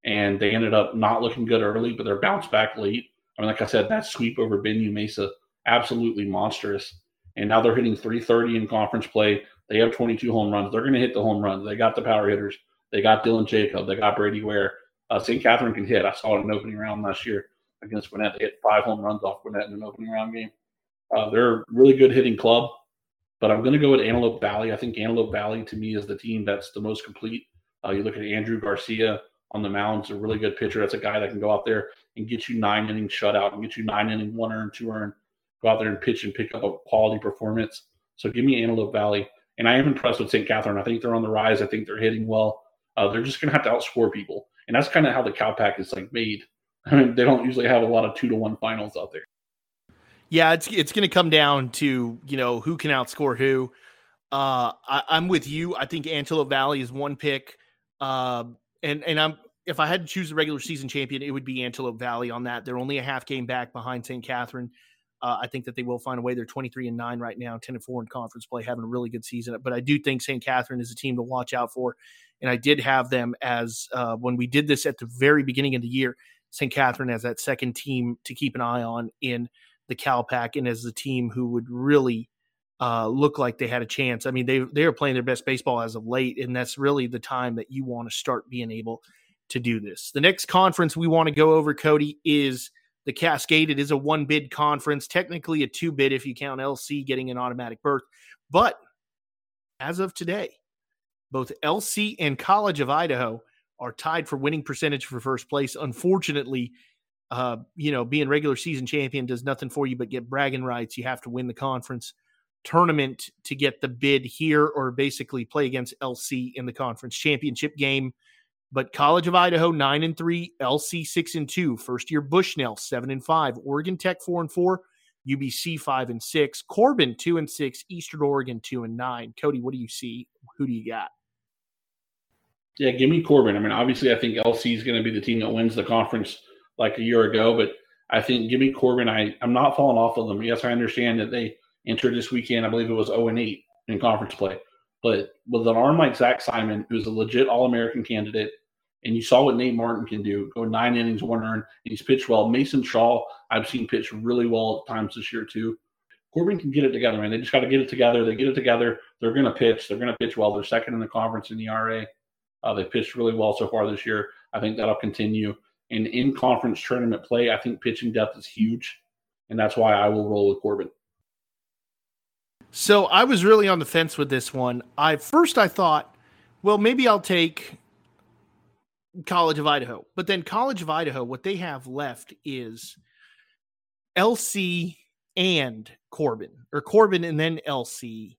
And they ended up not looking good early, but they're bounced back late. I mean, like I said, that sweep over Benue Mesa, absolutely monstrous. And now they're hitting 330 in conference play. They have 22 home runs. They're going to hit the home runs. They got the power hitters. They got Dylan Jacob. They got Brady Ware. Uh, St. Katherine can hit. I saw it in an opening round last year against Gwinnett. They hit five home runs off Gwinnett in an opening round game. Uh, they're a really good hitting club, but I'm going to go with Antelope Valley. I think Antelope Valley to me is the team that's the most complete. Uh, you look at Andrew Garcia on the mound; he's a really good pitcher. That's a guy that can go out there and get you nine innings shutout and get you nine inning, one earn, two earn. Go out there and pitch and pick up a quality performance. So give me Antelope Valley. And I am impressed with St. Katherine. I think they're on the rise. I think they're hitting well. Uh, they're just going to have to outscore people. And that's kind of how the Calpac is like made. I mean, they don't usually have a lot of two to one finals out there. Yeah, it's it's going to come down to you know who can outscore who. Uh, I, am with you. I think Antelope Valley is one pick, uh, and and I'm if I had to choose a regular season champion, it would be Antelope Valley. On that, they're only a half game back behind St. Katherine. Uh, I think that they will find a way. They're 23 and nine right now, 10 and four in conference play, having a really good season. But I do think St. Katherine is a team to watch out for, and I did have them as uh, when we did this at the very beginning of the year. St. Katherine as that second team to keep an eye on in the Cal Pack and as the team who would really uh, look like they had a chance. I mean, they they are playing their best baseball as of late, and that's really the time that you want to start being able to do this. The next conference we want to go over, Cody, is the Cascade. It is a one bid conference, technically a two bid if you count LC getting an automatic berth, but as of today, both LC and College of Idaho are tied for winning percentage for first place. Unfortunately, uh, you know, being regular season champion does nothing for you but get bragging rights. You have to win the conference tournament to get the bid here or basically play against LC in the conference championship game. But College of Idaho nine and three, LC six and two, first year Bushnell seven and five, Oregon Tech four and four, UBC five and six, Corban two and six, Eastern Oregon two and nine. Cody, what do you see? Who do you got? Yeah, give me Corban. I mean, obviously, I think LC is going to be the team that wins the conference like a year ago, but I think give me Corban. I, I'm not falling off of them. Yes, I understand that they entered this weekend. I believe it was 0 and 8 in conference play. But with an arm like Zach Simon, who's a legit All American candidate, and you saw what Nate Martin can do go nine innings, one earn, and he's pitched well. Mason Shaw, I've seen pitch really well at times this year, too. Corban can get it together, man. They just got to get it together. They get it together. They're going to pitch. They're going to pitch well. They're second in the conference in the RA. Uh, they pitched really well so far this year. I think that'll continue. And in conference tournament play, I think pitching depth is huge. And that's why I will roll with Corban. So I was really on the fence with this one. I first I thought, well, maybe I'll take College of Idaho. But then College of Idaho, what they have left is LC and Corban, or Corban and then LC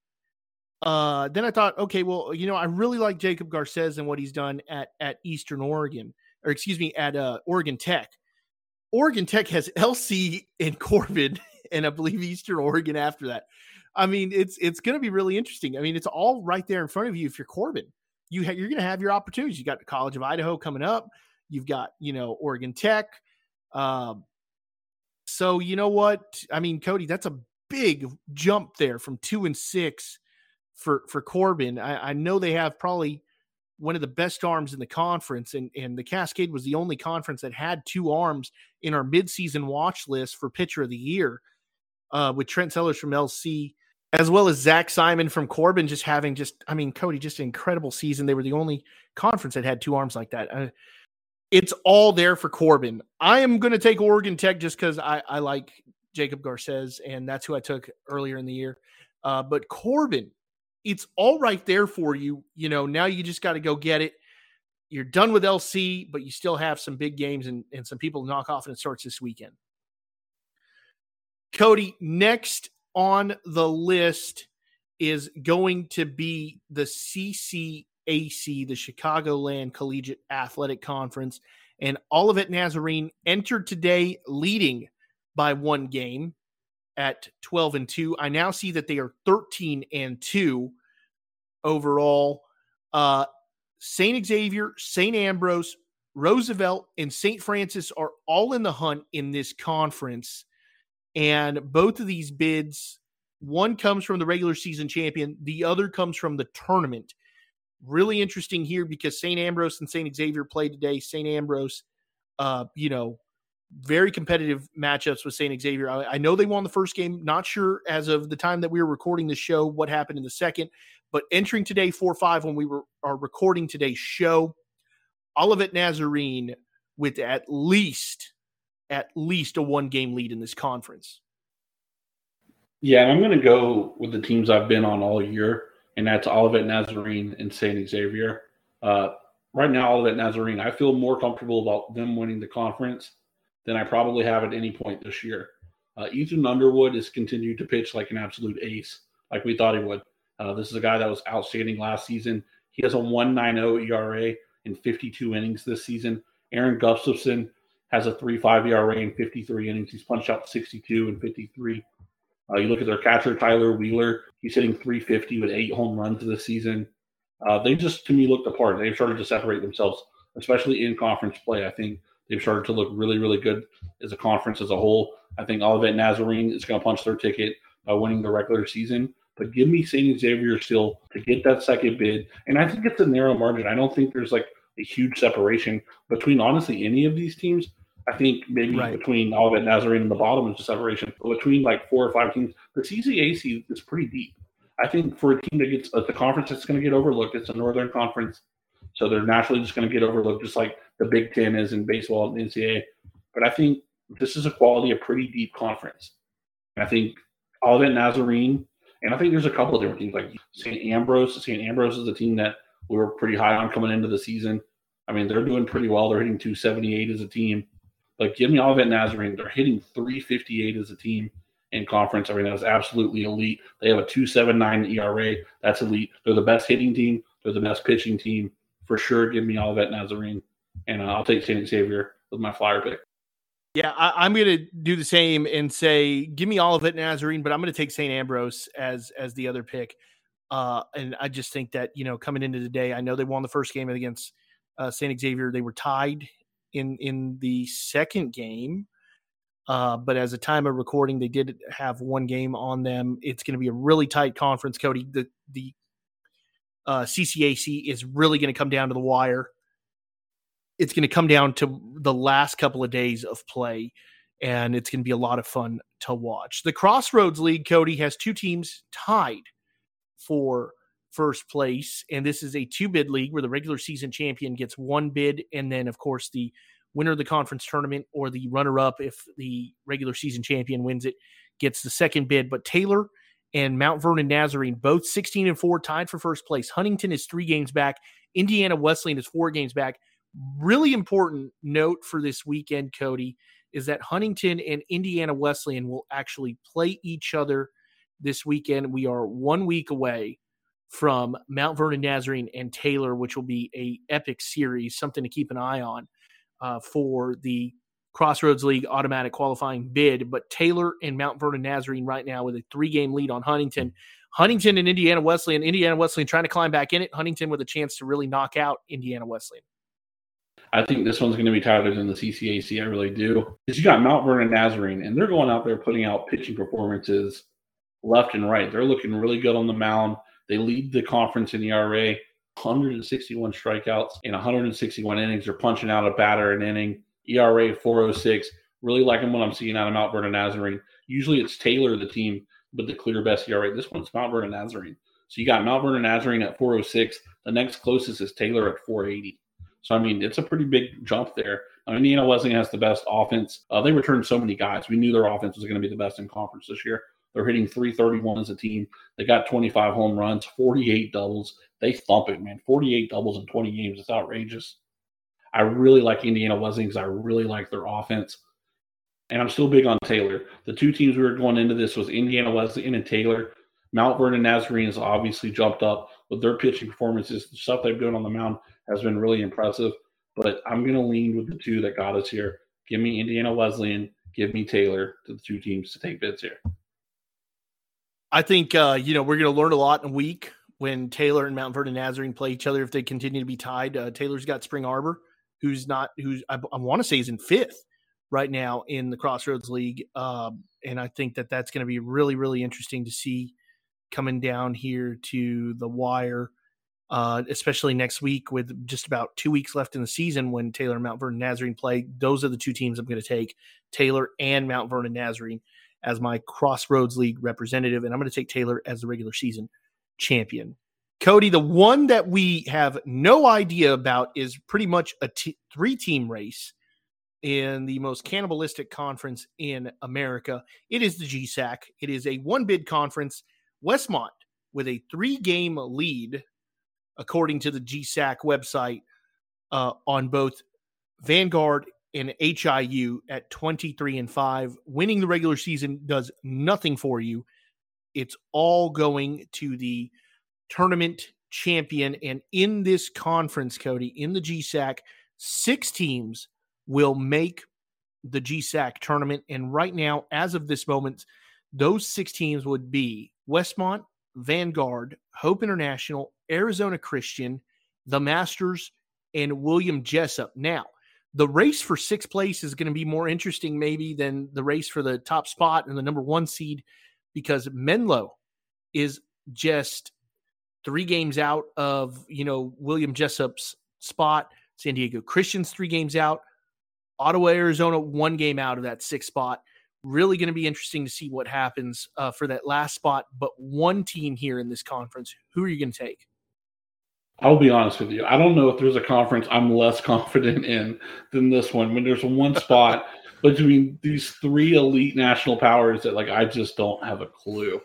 uh, then I thought, okay, well, you know, I really like Jacob Garces and what he's done at at Eastern Oregon, or excuse me, at uh, Oregon Tech. Oregon Tech has LC and Corban, and I believe Eastern Oregon after that. I mean, it's it's going to be really interesting. I mean, it's all right there in front of you. If you're Corban. you ha- you're going to have your opportunities. You got the College of Idaho coming up. You've got you know Oregon Tech. Um, so you know what? I mean, Cody, that's a big jump there from two and six for for Corban. I, I, know they have probably one of the best arms in the conference, and and the Cascade was the only conference that had two arms in our midseason watch list for pitcher of the year, uh, with Trent Sellers from LC as well as Zach Simon from Corban, just having just, I mean, Cody, just an incredible season. They were the only conference that had two arms like that. Uh, it's all there for Corban. I am going to take Oregon Tech just because I, I like Jacob Garces, and that's who I took earlier in the year. Uh, but Corban, it's all right there for you. You know, now you just got to go get it. You're done with LC, but you still have some big games and, and some people knock off, and it starts this weekend. Cody, next on the list is going to be the CCAC, the Chicagoland Collegiate Athletic Conference. And Olivet Nazarene entered today leading by one game at 12 and 2. I now see that they are 13 and 2 overall. Uh, St. Xavier, St. Ambrose, Roosevelt, and St. Francis are all in the hunt in this conference. And both of these bids, one comes from the regular season champion, the other comes from the tournament. Really interesting here because St. Ambrose and St. Xavier played today. St. Ambrose, uh, you know, very competitive matchups with St. Xavier. I, I, know they won the first game. Not sure as of the time that we were recording the show what happened in the second, but entering today 4 5 when we were are recording today's show, Olivet Nazarene with at least at least a one game lead in this conference. Yeah, I'm going to go with the teams I've been on all year, and that's Olivet Nazarene and St. Xavier. Uh, right now, Olivet Nazarene, I feel more comfortable about them winning the conference than I probably have at any point this year. Uh, Ethan Underwood has continued to pitch like an absolute ace, like we thought he would. Uh, this is a guy that was outstanding last season. He has a 1.90 ERA in 52 innings this season. Aaron Gustafson has a 3.5 ERA in 53 innings. He's punched out 62 and 53. Uh, you look at their catcher Tyler Wheeler. He's hitting 350 with eight home runs this season. Uh, they just to me looked apart. They've started to separate themselves, especially in conference play. I think they've started to look really, really good as a conference as a whole. I think Olivet Nazarene is going to punch their ticket by winning the regular season. But give me St. Xavier still to get that second bid. And I think it's a narrow margin. I don't think there's like a huge separation between honestly any of these teams. I think maybe right. between Olivet Nazarene and the bottom is a separation. But between like four or five teams, the CCAC is pretty deep. I think for a team that gets uh, the conference that's going to get overlooked, it's a Northern Conference. So they're naturally just going to get overlooked, just like the Big Ten is in baseball and NCAA. But I think this is a quality, a pretty deep conference. And I think Olivet Nazarene and I think there's a couple of different teams like St. Ambrose. St. Ambrose is a team that we were pretty high on coming into the season. I mean, they're doing pretty well. They're hitting 278 as a team. Give me Olivet Nazarene. They're hitting 358 as a team in conference. I mean, that's absolutely elite. They have a 279 ERA. That's elite. They're the best hitting team. They're the best pitching team. For sure, give me all Olivet Nazarene. And uh, I'll take St. Xavier with my flyer pick. Yeah, I, am going to do the same and say, give me Olivet Nazarene, but I'm going to take St. Ambrose as as the other pick. Uh, and I just think that you know coming into the day, I know they won the first game against uh, St. Xavier. They were tied in in the second game, uh, but as a time of recording, they did have one game on them. It's going to be a really tight conference, Cody. The the uh, CCAC is really going to come down to the wire it's going to come down to the last couple of days of play, and it's going to be a lot of fun to watch. The Crossroads League, Cody, has two teams tied for first place, and this is a two bid league where the regular season champion gets one bid, and then, of course, the winner of the conference tournament or the runner up, if the regular season champion wins it, gets the second bid. But Taylor and Mount Vernon Nazarene, both 16 and 4, tied for first place. Huntington is three games back. Indiana Wesleyan is four games back really important note for this weekend, Cody, is that Huntington and Indiana Wesleyan will actually play each other this weekend. We are one week away from Mount Vernon Nazarene and Taylor, which will be a epic series, something to keep an eye on uh, for the Crossroads League automatic qualifying bid. But Taylor and Mount Vernon Nazarene right now with a three game lead on Huntington. Huntington and Indiana Wesleyan. Indiana Wesleyan trying to climb back in it. Huntington with a chance to really knock out Indiana Wesleyan. I think this one's going to be tighter than the CCAC. I really do. Because you got Mount Vernon Nazarene, and they're going out there putting out pitching performances left and right. They're looking really good on the mound. They lead the conference in ERA, 161 strikeouts in 161 innings. They're punching out a batter an inning. ERA 406. Really liking what I'm seeing out of Mount Vernon Nazarene. Usually it's Taylor, the team but the clear best ERA. This one's Mount Vernon Nazarene. So you got Mount Vernon Nazarene at 406. The next closest is Taylor at 480. So I mean, it's a pretty big jump there. I mean, Indiana Wesleyan has the best offense. Uh, they returned so many guys. We knew their offense was going to be the best in conference this year. They're hitting 331 as a team. They got 25 home runs, 48 doubles. They thump it, man. 48 doubles in 20 games. It's outrageous. I really like Indiana Wesleyan because I really like their offense. And I'm still big on Taylor. The two teams we were going into this was Indiana Wesleyan and Taylor. Mount Vernon Nazarene has obviously jumped up with their pitching performances. The stuff they've done on the mound has been really impressive. But I'm going to lean with the two that got us here. Give me Indiana Wesleyan. Give me Taylor to the two teams to take bids here. I think uh, you know we're going to learn a lot in a week when Taylor and Mount Vernon Nazarene play each other. If they continue to be tied, uh, Taylor's got Spring Arbor, who's not who's I, I want to say is in fifth right now in the Crossroads League, um, and I think that that's going to be really really interesting to see coming down here to the wire. Uh, especially next week with just about two weeks left in the season when Taylor and Mount Vernon Nazarene play. Those are the two teams I'm going to take Taylor and Mount Vernon Nazarene as my Crossroads League representative, and I'm going to take Taylor as the regular season champion. Cody, the one that we have no idea about is pretty much a t- three team race in the most cannibalistic conference in America. It is the GSAC. It is a one bid conference. Westmont with a three game lead, according to the GSAC website, uh, on both Vanguard and HIU at 23 and 5. Winning the regular season does nothing for you. It's all going to the tournament champion. And in this conference, Cody, in the GSAC, six teams will make the GSAC tournament. And right now, as of this moment, those six teams would be Westmont, Vanguard, Hope International, Arizona Christian, the Masters, and William Jessup. Now, the race for sixth place is going to be more interesting, maybe, than the race for the top spot and the number one seed because Menlo is just three games out of, you know, William Jessup's spot. San Diego Christians three games out. Ottawa, Arizona, one game out of that sixth spot. Really going to be interesting to see what happens uh, for that last spot. But one team here in this conference, who are you going to take? I'll be honest with you. I don't know if there's a conference I'm less confident in than this one. When there's one spot between these three elite national powers that like I just don't have a clue.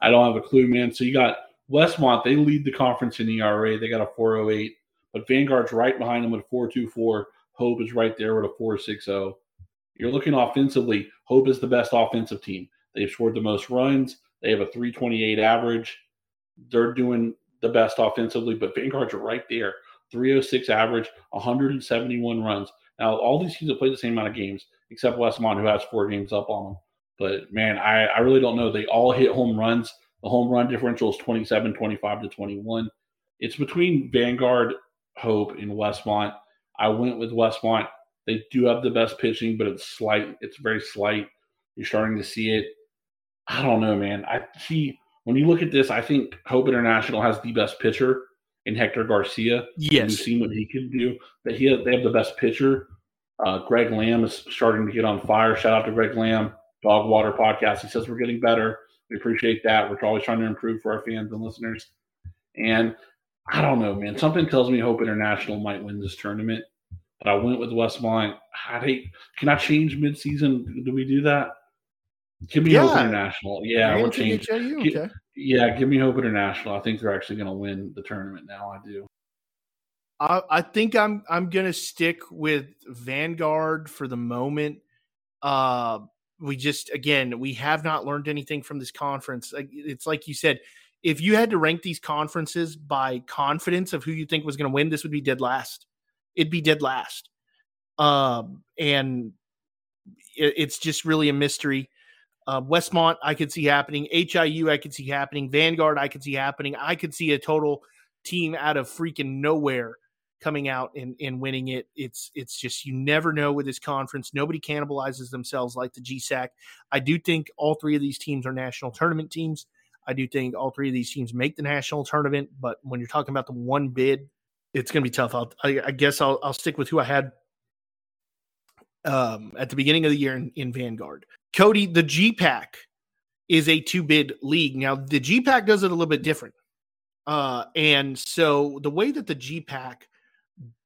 I don't have a clue, man. So you got Westmont, they lead the conference in ERA. They got a 408, but Vanguard's right behind them with a 424. Hope is right there with a 460. You're looking offensively, Hope is the best offensive team. They've scored the most runs. They have a 328 average. They're doing the best offensively, but Vanguard's right there. 306 average, 171 runs. Now, all these teams have played the same amount of games, except Westmont, who has four games up on them. But man, I, I really don't know. They all hit home runs. The home run differential is 27, 25 to 21. It's between Vanguard, Hope, and Westmont. I went with Westmont. They do have the best pitching, but it's slight. It's very slight. You're starting to see it. I don't know, man. I see when you look at this, I think Hope International has the best pitcher in Hector Garcia. Yes, we've seen what he can do. That he they have the best pitcher. Uh, Greg Lamb is starting to get on fire. Shout out to Greg Lamb, Dog Water Podcast. He says we're getting better. We appreciate that. We're always trying to improve for our fans and listeners. And I don't know, man. Something tells me Hope International might win this tournament. But I went with Westmont. I hate. Can I change midseason? Do we do that? Give me yeah. Hope International. Yeah, we'll change. Okay. Yeah, give me Hope International. I think they're actually going to win the tournament now. I do. I, I think I'm I'm going to stick with Vanguard for the moment. Uh, we just again we have not learned anything from this conference. It's like you said, if you had to rank these conferences by confidence of who you think was going to win, this would be dead last. It'd be dead last. Um, and it, it's just really a mystery. Uh, Westmont, I could see happening. HIU, I could see happening. Vanguard, I could see happening. I could see a total team out of freaking nowhere coming out and, and winning it. It's it's just you never know with this conference. Nobody cannibalizes themselves like the GSAC. I do think all three of these teams are national tournament teams. I do think all three of these teams make the national tournament, but when you're talking about the one bid, it's going to be tough. I'll, I, I guess I'll, I'll stick with who I had um, at the beginning of the year in, in Vanguard. Cody, the GPAC is a two bid league. Now, the GPAC does it a little bit different. Uh, and so the way that the GPAC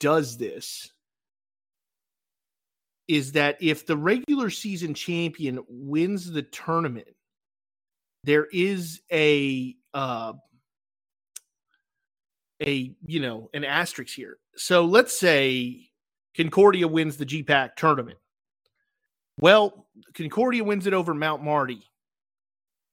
does this is that if the regular season champion wins the tournament, there is a uh, a you know an asterisk here. So let's say Concordia wins the GPAC tournament. Well, Concordia wins it over Mount Marty,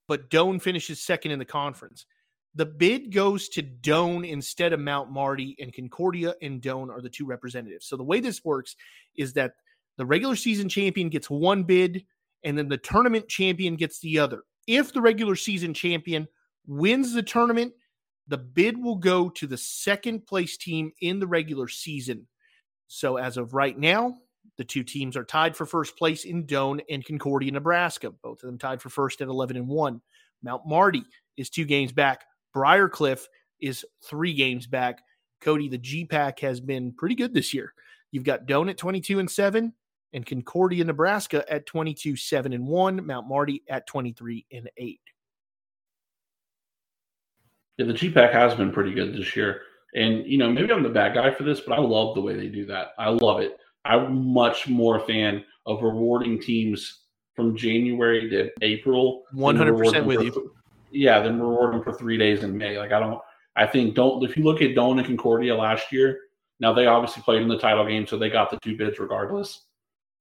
but Doane finishes second in the conference. The bid goes to Doane instead of Mount Marty, and Concordia and Doane are the two representatives. So the way this works is that the regular season champion gets one bid, and then the tournament champion gets the other. If the regular season champion wins the tournament, the bid will go to the second place team in the regular season. So as of right now, the two teams are tied for first place in Doane and Concordia, Nebraska. Both of them tied for first at 11 and 1. Mount Marty is two games back. Briarcliff is three games back. Cody, the GPAC has been pretty good this year. You've got Doane at 22 and 7 and Concordia, Nebraska at 22 7 and 1, Mount Marty at 23 and 8. Yeah, the GPAC has been pretty good this year. And, you know, maybe I'm the bad guy for this, but I love the way they do that. I love it. I'm much more a fan of rewarding teams from January to April. 100% with you. yeah, then reward them for three days in May. Like, I don't, I think, don't, if you look at Doane and Concordia last year, now they obviously played in the title game, so they got the two bids regardless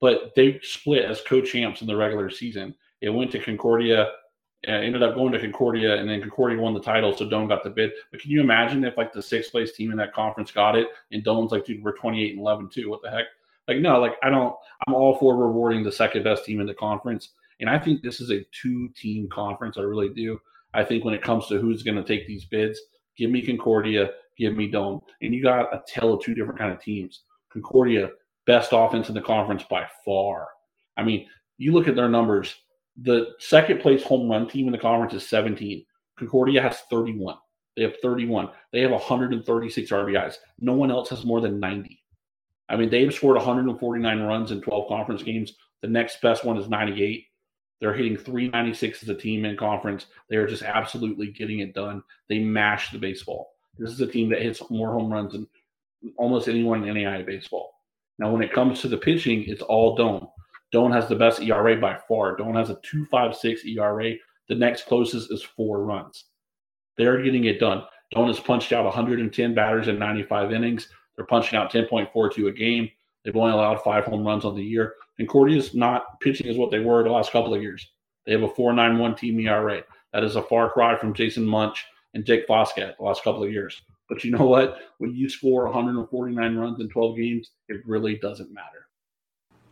but they split as co-champs in the regular season. It went to Concordia, uh, ended up going to Concordia, and then Concordia won the title, so Doane got the bid. But can you imagine if like the sixth place team in that conference got it, and Doane's like, dude, we're 28 and 11 too. What the heck? Like, no, like I don't. I'm all for rewarding the second best team in the conference, and I think this is a two-team conference. I really do. I think when it comes to who's going to take these bids, give me Concordia, give me Doane, and you got a tell of two different kind of teams. Concordia best offense in the conference by far. I mean, you look at their numbers. The second place home run team in the conference is 17. Concordia has 31. They have 31. They have 136 RBIs. No one else has more than 90. I mean, they've scored 149 runs in 12 conference games. The next best one is 98. They're hitting 396 as a team in conference. They are just absolutely getting it done. They mash the baseball. This is a team that hits more home runs than almost anyone in NAIA baseball. Now, when it comes to the pitching, it's all Doane. Doane has the best ERA by far. Doane has a 2.56 ERA. The next closest is four runs. They're getting it done. Doane has punched out 110 batters in 95 innings. They're punching out 10.42 a game. They've only allowed five home runs on the year. Concordia's not pitching as what they were the last couple of years. They have a 4.91 team ERA. That is a far cry from Jason Munch and Jake Foskett the last couple of years. But you know what? When you score 149 runs in 12 games, it really doesn't matter.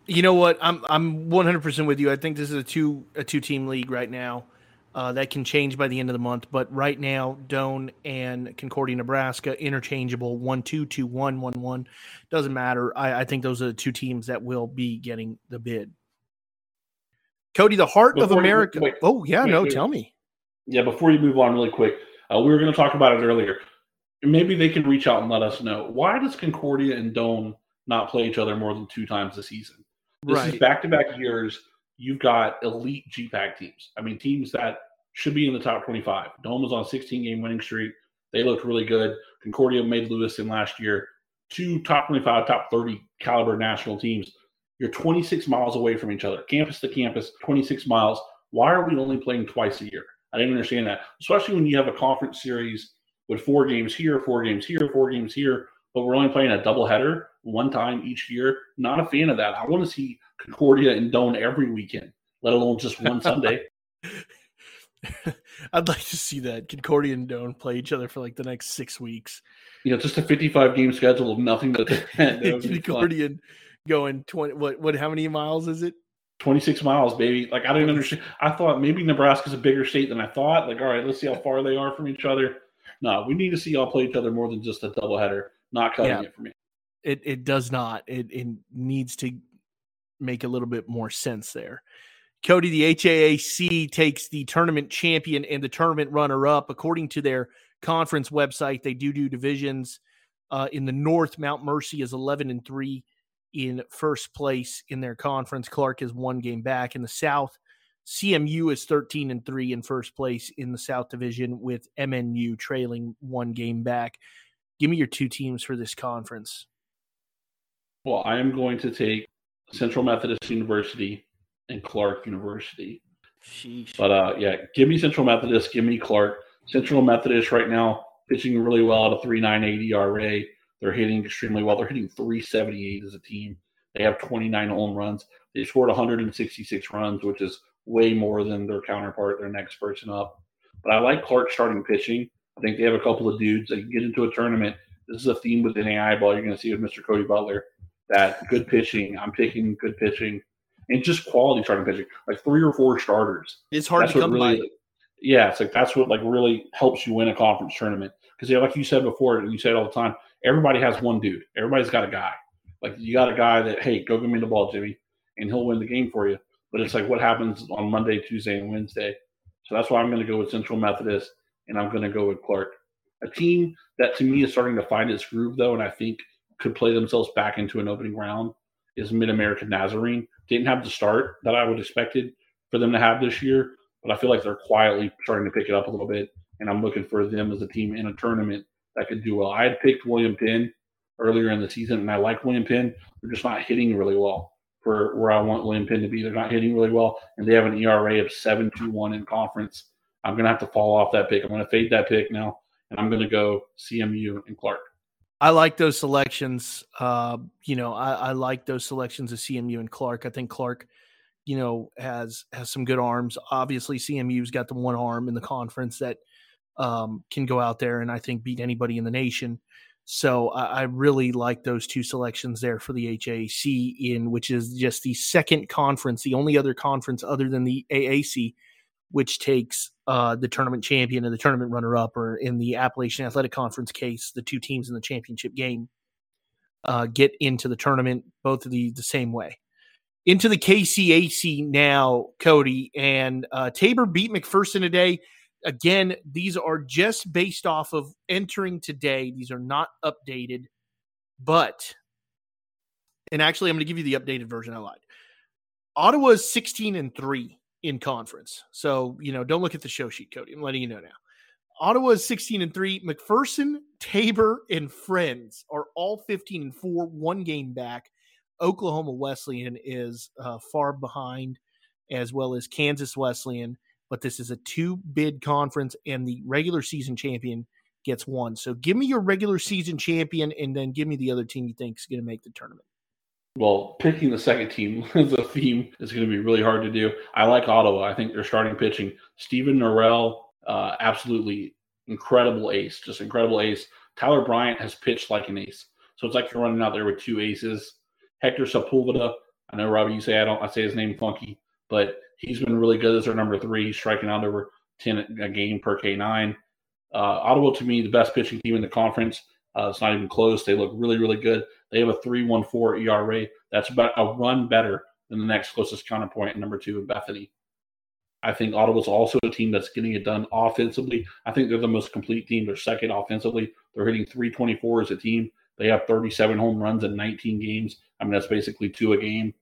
You know what? I'm I'm 100% with you. I think this is a two a two team league right now. Uh, that can change by the end of the month, but right now, Doane and Concordia, Nebraska, interchangeable one two two one one one. Doesn't matter. I, I think those are the two teams that will be getting the bid. Cody, the heart before of America. wait, oh yeah, wait, no, wait. tell me. Yeah, before you move on, really quick, uh, we were going to talk about it earlier maybe they can reach out and let us know why does Concordia and Doane not play each other more than two times a season? This right. is back to back years. You've got elite GPAC teams. I mean, teams that should be in the top 25. Doane was on a 16 game winning streak. They looked really good. Concordia made Lewiston last year. Two top 25, top 30 caliber national teams. You're 26 miles away from each other, campus to campus, 26 miles. Why are we only playing twice a year? I didn't understand that, especially when you have a conference series with four games here, four games here, four games here, but we're only playing a doubleheader one time each year. Not a fan of that. I want to see Concordia and Doane every weekend, let alone just one Sunday. I'd like to see that Concordia and Doane play each other for like the next six weeks. You know, just a 55 game schedule of nothing but Concordia going 20. What? What? How many miles is it? 26 miles, baby. Like I didn't understand. I thought maybe Nebraska's a bigger state than I thought. Like, all right, let's see how far they are from each other no, we need to see y'all play each other more than just a doubleheader. Not cutting yeah. it for me. It it does not. It it needs to make a little bit more sense there. Cody, the HAAC takes the tournament champion and the tournament runner up. According to their conference website, they do do divisions. Uh, in the North, Mount Mercy is 11 and 3 in first place in their conference. Clark is one game back. In the South, CMU is 13 and 3 in first place in the South Division with MNU trailing one game back. Give me your two teams for this conference. Well, I am going to take Central Methodist University and Clark University. Sheesh. But uh, yeah, give me Central Methodist, give me Clark. Central Methodist right now pitching really well at a 3.98 ERA. They're hitting extremely well. They're hitting 378 as a team. They have 29 home runs. They scored 166 runs, which is way more than their counterpart, their next person up. But I like Clark starting pitching. I think they have a couple of dudes that can get into a tournament. This is a theme with NAI ball you're going to see with Mr. Cody Butler. That good pitching. I'm picking good pitching and just quality starting pitching, like three or four starters. It's hard that's to come really, by. Yeah, it's like that's what like really helps you win a conference tournament because yeah, like you said before, and you say it all the time. Everybody has one dude. Everybody's got a guy. Like you got a guy that hey, go give me the ball, Jimmy, and he'll win the game for you. But it's like what happens on Monday, Tuesday, and Wednesday. So that's why I'm going to go with Central Methodist, and I'm going to go with Clark. A team that to me is starting to find its groove though, and I think could play themselves back into an opening round is Mid American Nazarene. Didn't have the start that I would expected for them to have this year, but I feel like they're quietly starting to pick it up a little bit. And I'm looking for them as a team in a tournament that could do well. I had picked William Penn earlier in the season, and I like William Penn. They're just not hitting really well for where I want William Penn to be. They're not hitting really well, and they have an ERA of 7 2 1 in conference. I'm going to have to fall off that pick. I'm going to fade that pick now, and I'm going to go CMU and Clark. I like those selections. Uh, you know, I, I, like those selections of CMU and Clark. I think Clark, you know, has has some good arms. Obviously, CMU's got the one arm in the conference that um, can go out there and I think beat anybody in the nation. So I, I really like those two selections there for the HAC in which is just the second conference, the only other conference other than the AAC, which takes uh, the tournament champion and the tournament runner up, or in the Appalachian Athletic Conference case, the two teams in the championship game uh, get into the tournament, both of the the same way. Into the KCAC now, Cody and uh, Tabor beat McPherson today. Again, these are just based off of entering today. These are not updated, but and actually, I'm going to give you the updated version. I lied. Ottawa is 16 and three in conference. So, you know, don't look at the show sheet, Cody. I'm letting you know now. Ottawa is 16 and 3. McPherson, Tabor, and Friends are all 15 and 4, one game back. Oklahoma Wesleyan is uh, far behind, as well as Kansas Wesleyan. But this is a two bid conference, and the regular season champion gets one. So give me your regular season champion, and then give me the other team you think is going to make the tournament well, picking the second team as a theme is going to be really hard to do. I like Ottawa. I think they're starting pitching. Stephen Norrell, uh, absolutely incredible ace, just incredible ace. Tyler Bryant has pitched like an ace. So it's like you're running out there with two aces. Hector Sepulveda, I know Robbie, you say I don't, I say his name funky, but he's been really good as their number three, striking out over 10 a game per K9. Uh, Ottawa, to me, the best pitching team in the conference. Uh, it's not even close. They look really, really good. They have a 3.14 ERA. That's about a run better than the next closest counterpoint, number two in Bethany. I think Ottawa's also a team that's getting it done offensively. I think they're the most complete team. They're second offensively. They're hitting 324 as a team. They have 37 home runs in 19 games. I mean, that's basically two a game.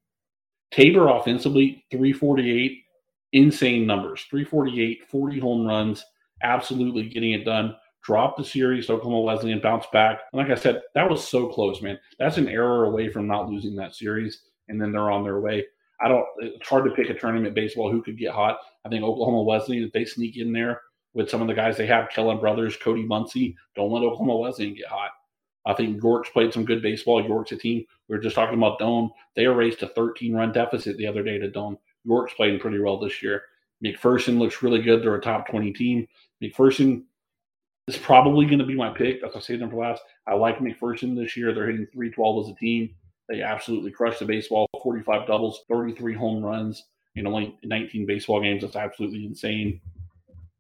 Tabor offensively, 348, insane numbers 348, 40 home runs, absolutely getting it done dropped the series. Oklahoma Wesleyan bounced back. And like I said, that was so close, man. That's an error away from not losing that series, and then they're on their way. I don't. It's hard to pick a tournament baseball who could get hot. I think Oklahoma Wesleyan, if they sneak in there with some of the guys they have, Kellen Brothers, Cody Muncie, don't let Oklahoma Wesleyan get hot. I think York's played some good baseball. York's a team. We were just talking about Doane. They erased a 13 run deficit the other day to Doane. York's playing pretty well this year. McPherson looks really good. They're a top 20 team. McPherson is probably going to be my pick. As I say them for last. I like McPherson this year. They're hitting 312 as a team. They absolutely crushed the baseball 45 doubles, 33 home runs in only 19 baseball games. That's absolutely insane.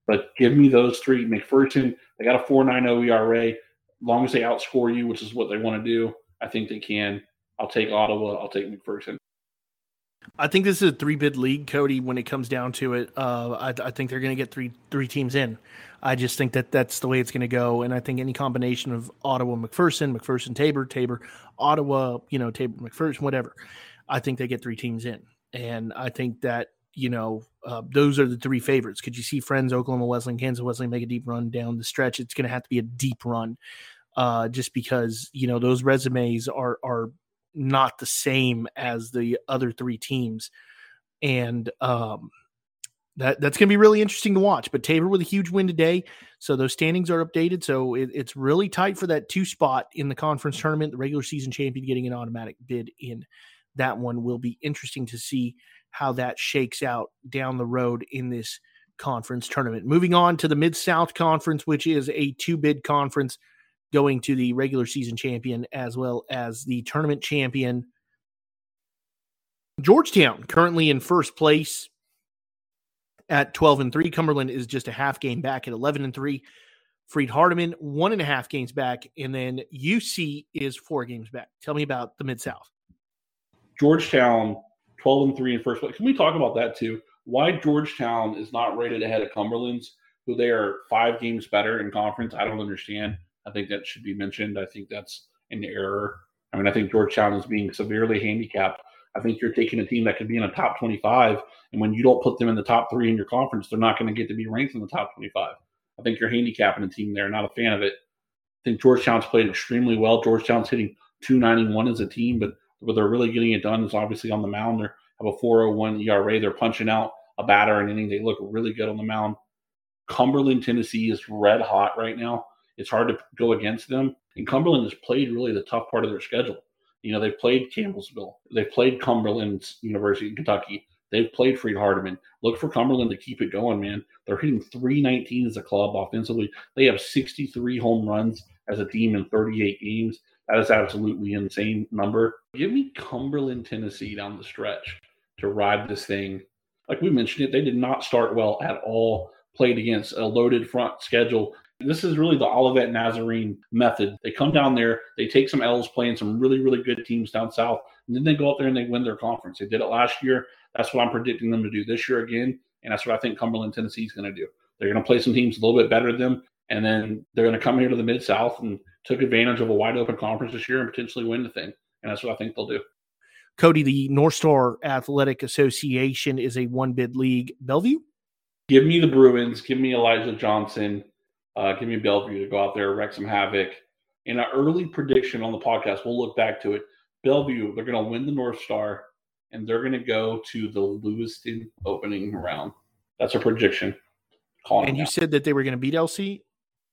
But give me those three. McPherson, they got a 4.90 ERA. As long as they outscore you, which is what they want to do, I think they can. I'll take Ottawa. I'll take McPherson. I think this is a three bid league, Cody. When it comes down to it, uh, I, I, think they're going to get three three teams in. I just think that that's the way it's going to go, and I think any combination of Ottawa, McPherson, McPherson, Tabor, Tabor, Ottawa, you know, Tabor, McPherson, whatever. I think they get three teams in, and I think that you know, uh, those are the three favorites. Could you see Friends, Oklahoma Wesleyan, Kansas Wesleyan make a deep run down the stretch? It's going to have to be a deep run, uh, just because you know those resumes are are not the same as the other three teams, and um, that that's going to be really interesting to watch. But Tabor with a huge win today, so those standings are updated. So it, it's really tight for that two spot in the conference tournament. The regular season champion getting an automatic bid in that one will be interesting to see how that shakes out down the road in this conference tournament. Moving on to the Mid South Conference, which is a two bid conference going to the regular season champion as well as the tournament champion. Georgetown currently in first place at 12 and 3. Cumberland is just a half game back at 11 and 3. Freed Hardeman, one and a half games back. And then UC is four games back. Tell me about the Mid South. Georgetown 12 and 3 in first place. Can we talk about that too? Why Georgetown is not rated ahead of Cumberland's, who they are five games better in conference? I don't understand. I think that should be mentioned. I think that's an error. I mean, I think Georgetown is being severely handicapped. I think you're taking a team that could be in a top 25, and when you don't put them in the top three in your conference, they're not going to get to be ranked in the top 25. I think you're handicapping a team there. Not a fan of it. I think Georgetown's played extremely well. Georgetown's hitting 291 as a team, but but they're really getting it done is obviously on the mound. They have a 401 ERA. They're punching out a batter in inning. They look really good on the mound. Cumberland, Tennessee is red hot right now. It's hard to go against them. And Cumberland has played really the tough part of their schedule. You know, they've played Campbellsville. They've played Cumberland University in Kentucky. They've played Freed Hardeman. Look for Cumberland to keep it going, man. They're hitting 319 as a club offensively. They have 63 home runs as a team in 38 games. That is absolutely insane number. Give me Cumberland, Tennessee down the stretch to ride this thing. Like we mentioned it, they did not start well at all. Played against a loaded front schedule. This is really the Olivet Nazarene method. They come down there, they take some L's playing some really, really good teams down south, and then they go up there and they win their conference. They did it last year. That's what I'm predicting them to do this year again. And that's what I think Cumberland, Tennessee is going to do. They're going to play some teams a little bit better than them, and then they're going to come here to the Mid South and took advantage of a wide open conference this year and potentially win the thing. And that's what I think they'll do. Cody, the North Star Athletic Association is a one bid league. Bellevue? Give me the Bruins. Give me Elijah Johnson. Uh, give me Bellevue to go out there, wreck some havoc. In an early prediction on the podcast, we'll look back to it. Bellevue, they're going to win the North Star and they're going to go to the Lewiston opening round. That's a prediction. Calling and you out. said that they were going to beat LC?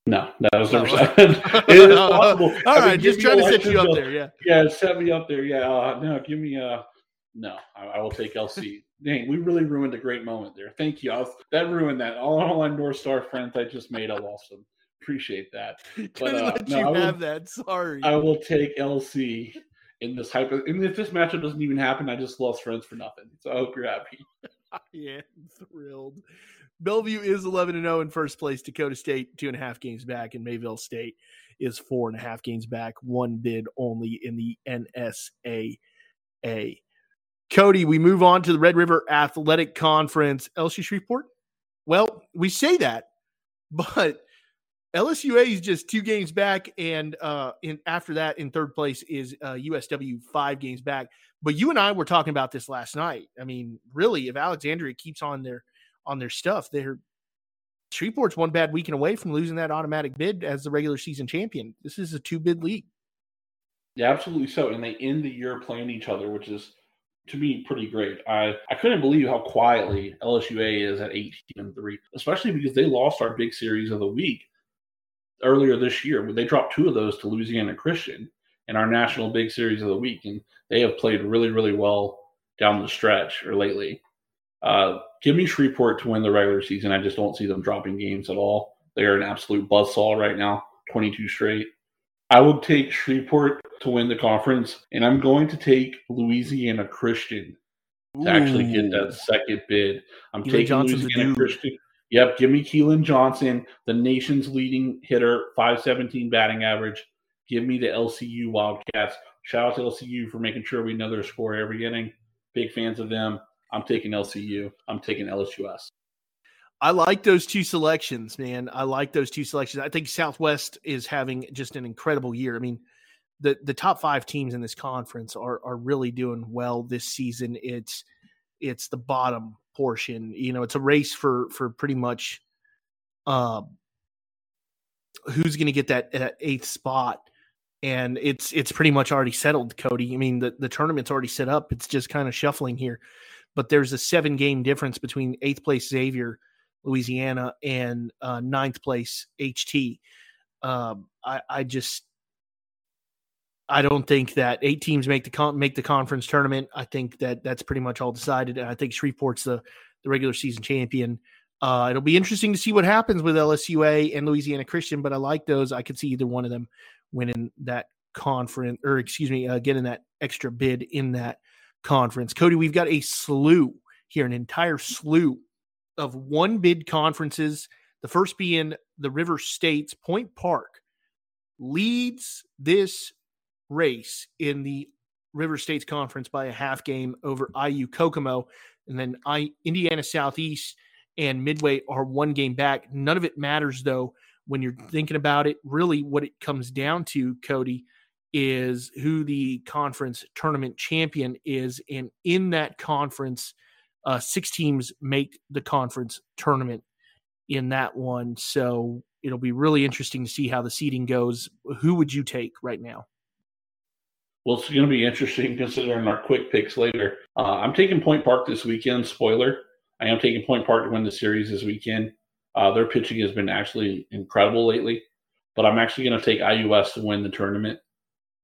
No, that was never said. it is possible. All I right, mean, just trying to set you up there. Yeah. Yeah, set me up there. Yeah. Uh, no, give me a. Uh, no, I, I, will take LC. Dang, we really ruined a great moment there. Thank you. I was, that ruined that. All, all my North Star friends I just made, I lost them. Appreciate that. But uh, let no, you I have will, that. Sorry. I will take LC in this hyper. And if this matchup doesn't even happen, I just lost friends for nothing. So I hope you're happy. yeah, I'm thrilled. Bellevue is 11 and 0 in first place. Dakota State, two and a half games back, and Mayville State is four and a half games back, one bid only in the NSAA. Cody, we move on to the Red River Athletic Conference. LSU Shreveport? Well, we say that, but LSUA is just two games back, and uh, in after that, in third place is uh, USW five games back. But you and I were talking about this last night. I mean, really, if Alexandria keeps on their on their stuff. They're Shreveport's one bad weekend away from losing that automatic bid as the regular season champion. This is a two bid league. Yeah, absolutely so. And they end the year playing each other, which is to me pretty great. I, I couldn't believe how quietly LSUA is at 18 and 3, especially because they lost our big series of the week earlier this year. They dropped two of those to Louisiana Christian in our national big series of the week. And they have played really, really well down the stretch or lately. Uh, give me Shreveport to win the regular season. I just don't see them dropping games at all. They are an absolute buzzsaw right now, 22 straight. I would take Shreveport to win the conference, and I'm going to take Louisiana Christian to Ooh. actually get that second bid. I'm Keelan taking Johnson's Louisiana Christian. Yep, give me Keelan Johnson, the nation's leading hitter, 517 batting average. Give me the LCU Wildcats. Shout out to LCU for making sure we know their score every inning. Big fans of them. I'm taking LCU. I'm taking LSUS. I like those two selections, man. I like those two selections. I think Southwest is having just an incredible year. I mean, the the top five teams in this conference are are really doing well this season. It's it's the bottom portion. You know, it's a race for for pretty much uh, who's going to get that, that eighth spot and it's it's pretty much already settled cody i mean the, the tournament's already set up it's just kind of shuffling here but there's a seven game difference between eighth place xavier louisiana and uh, ninth place ht um, I, I just i don't think that eight teams make the con- make the conference tournament. I think that that's pretty much all decided and i think shreveport's the the regular season champion. Uh, it'll be interesting to see what happens with lsua and louisiana christian but i like those. I could see either one of them winning that conference, or excuse me, uh, getting that extra bid in that conference. Cody, we've got a slew here, an entire slew of one bid conferences. The first being the River States Point Park leads this race in the River States Conference by a half game over IU Kokomo, and then I Indiana Southeast and Midway are one game back. None of it matters though when you're thinking about it, really what it comes down to, Cody, is who the conference tournament champion is. And in that conference, uh, six teams make the conference tournament in that one. So it'll be really interesting to see how the seeding goes. Who would you take right now? Well, it's going to be interesting considering our quick picks later. Uh, I'm taking Point Park this weekend. Spoiler: I am taking Point Park to win the series this weekend. Uh, their pitching has been actually incredible lately, but I'm actually going to take IUS to win the tournament.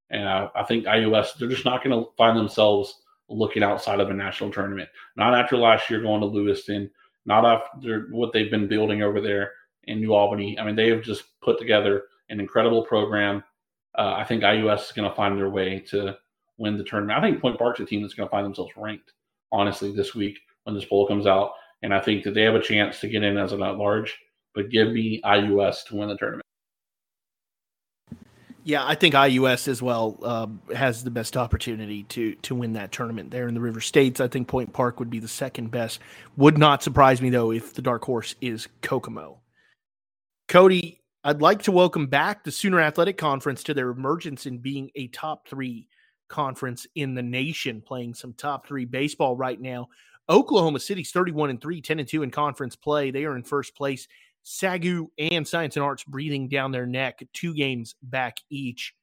And I, I think IUS, they're just not going to find themselves looking outside of a national tournament. Not after last year going to Lewiston, not after what they've been building over there in New Albany. I mean, they have just put together an incredible program. Uh, I think IUS is going to find their way to win the tournament. I think Point Park's a team that's going to find themselves ranked, honestly, this week when this poll comes out. And I think that they have a chance to get in as an at large, but give me IUS to win the tournament. Yeah, I think IUS as well uh, has the best opportunity to to win that tournament there in the River States. I think Point Park would be the second best. Would not surprise me though if the dark horse is Kokomo. Cody, I'd like to welcome back the Sooner Athletic Conference to their emergence in being a top three conference in the nation, playing some top three baseball right now. Oklahoma City's 31 and 3, 10 and 2 in conference play. They are in first place. Sagu and Science and Arts breathing down their neck, two games back each.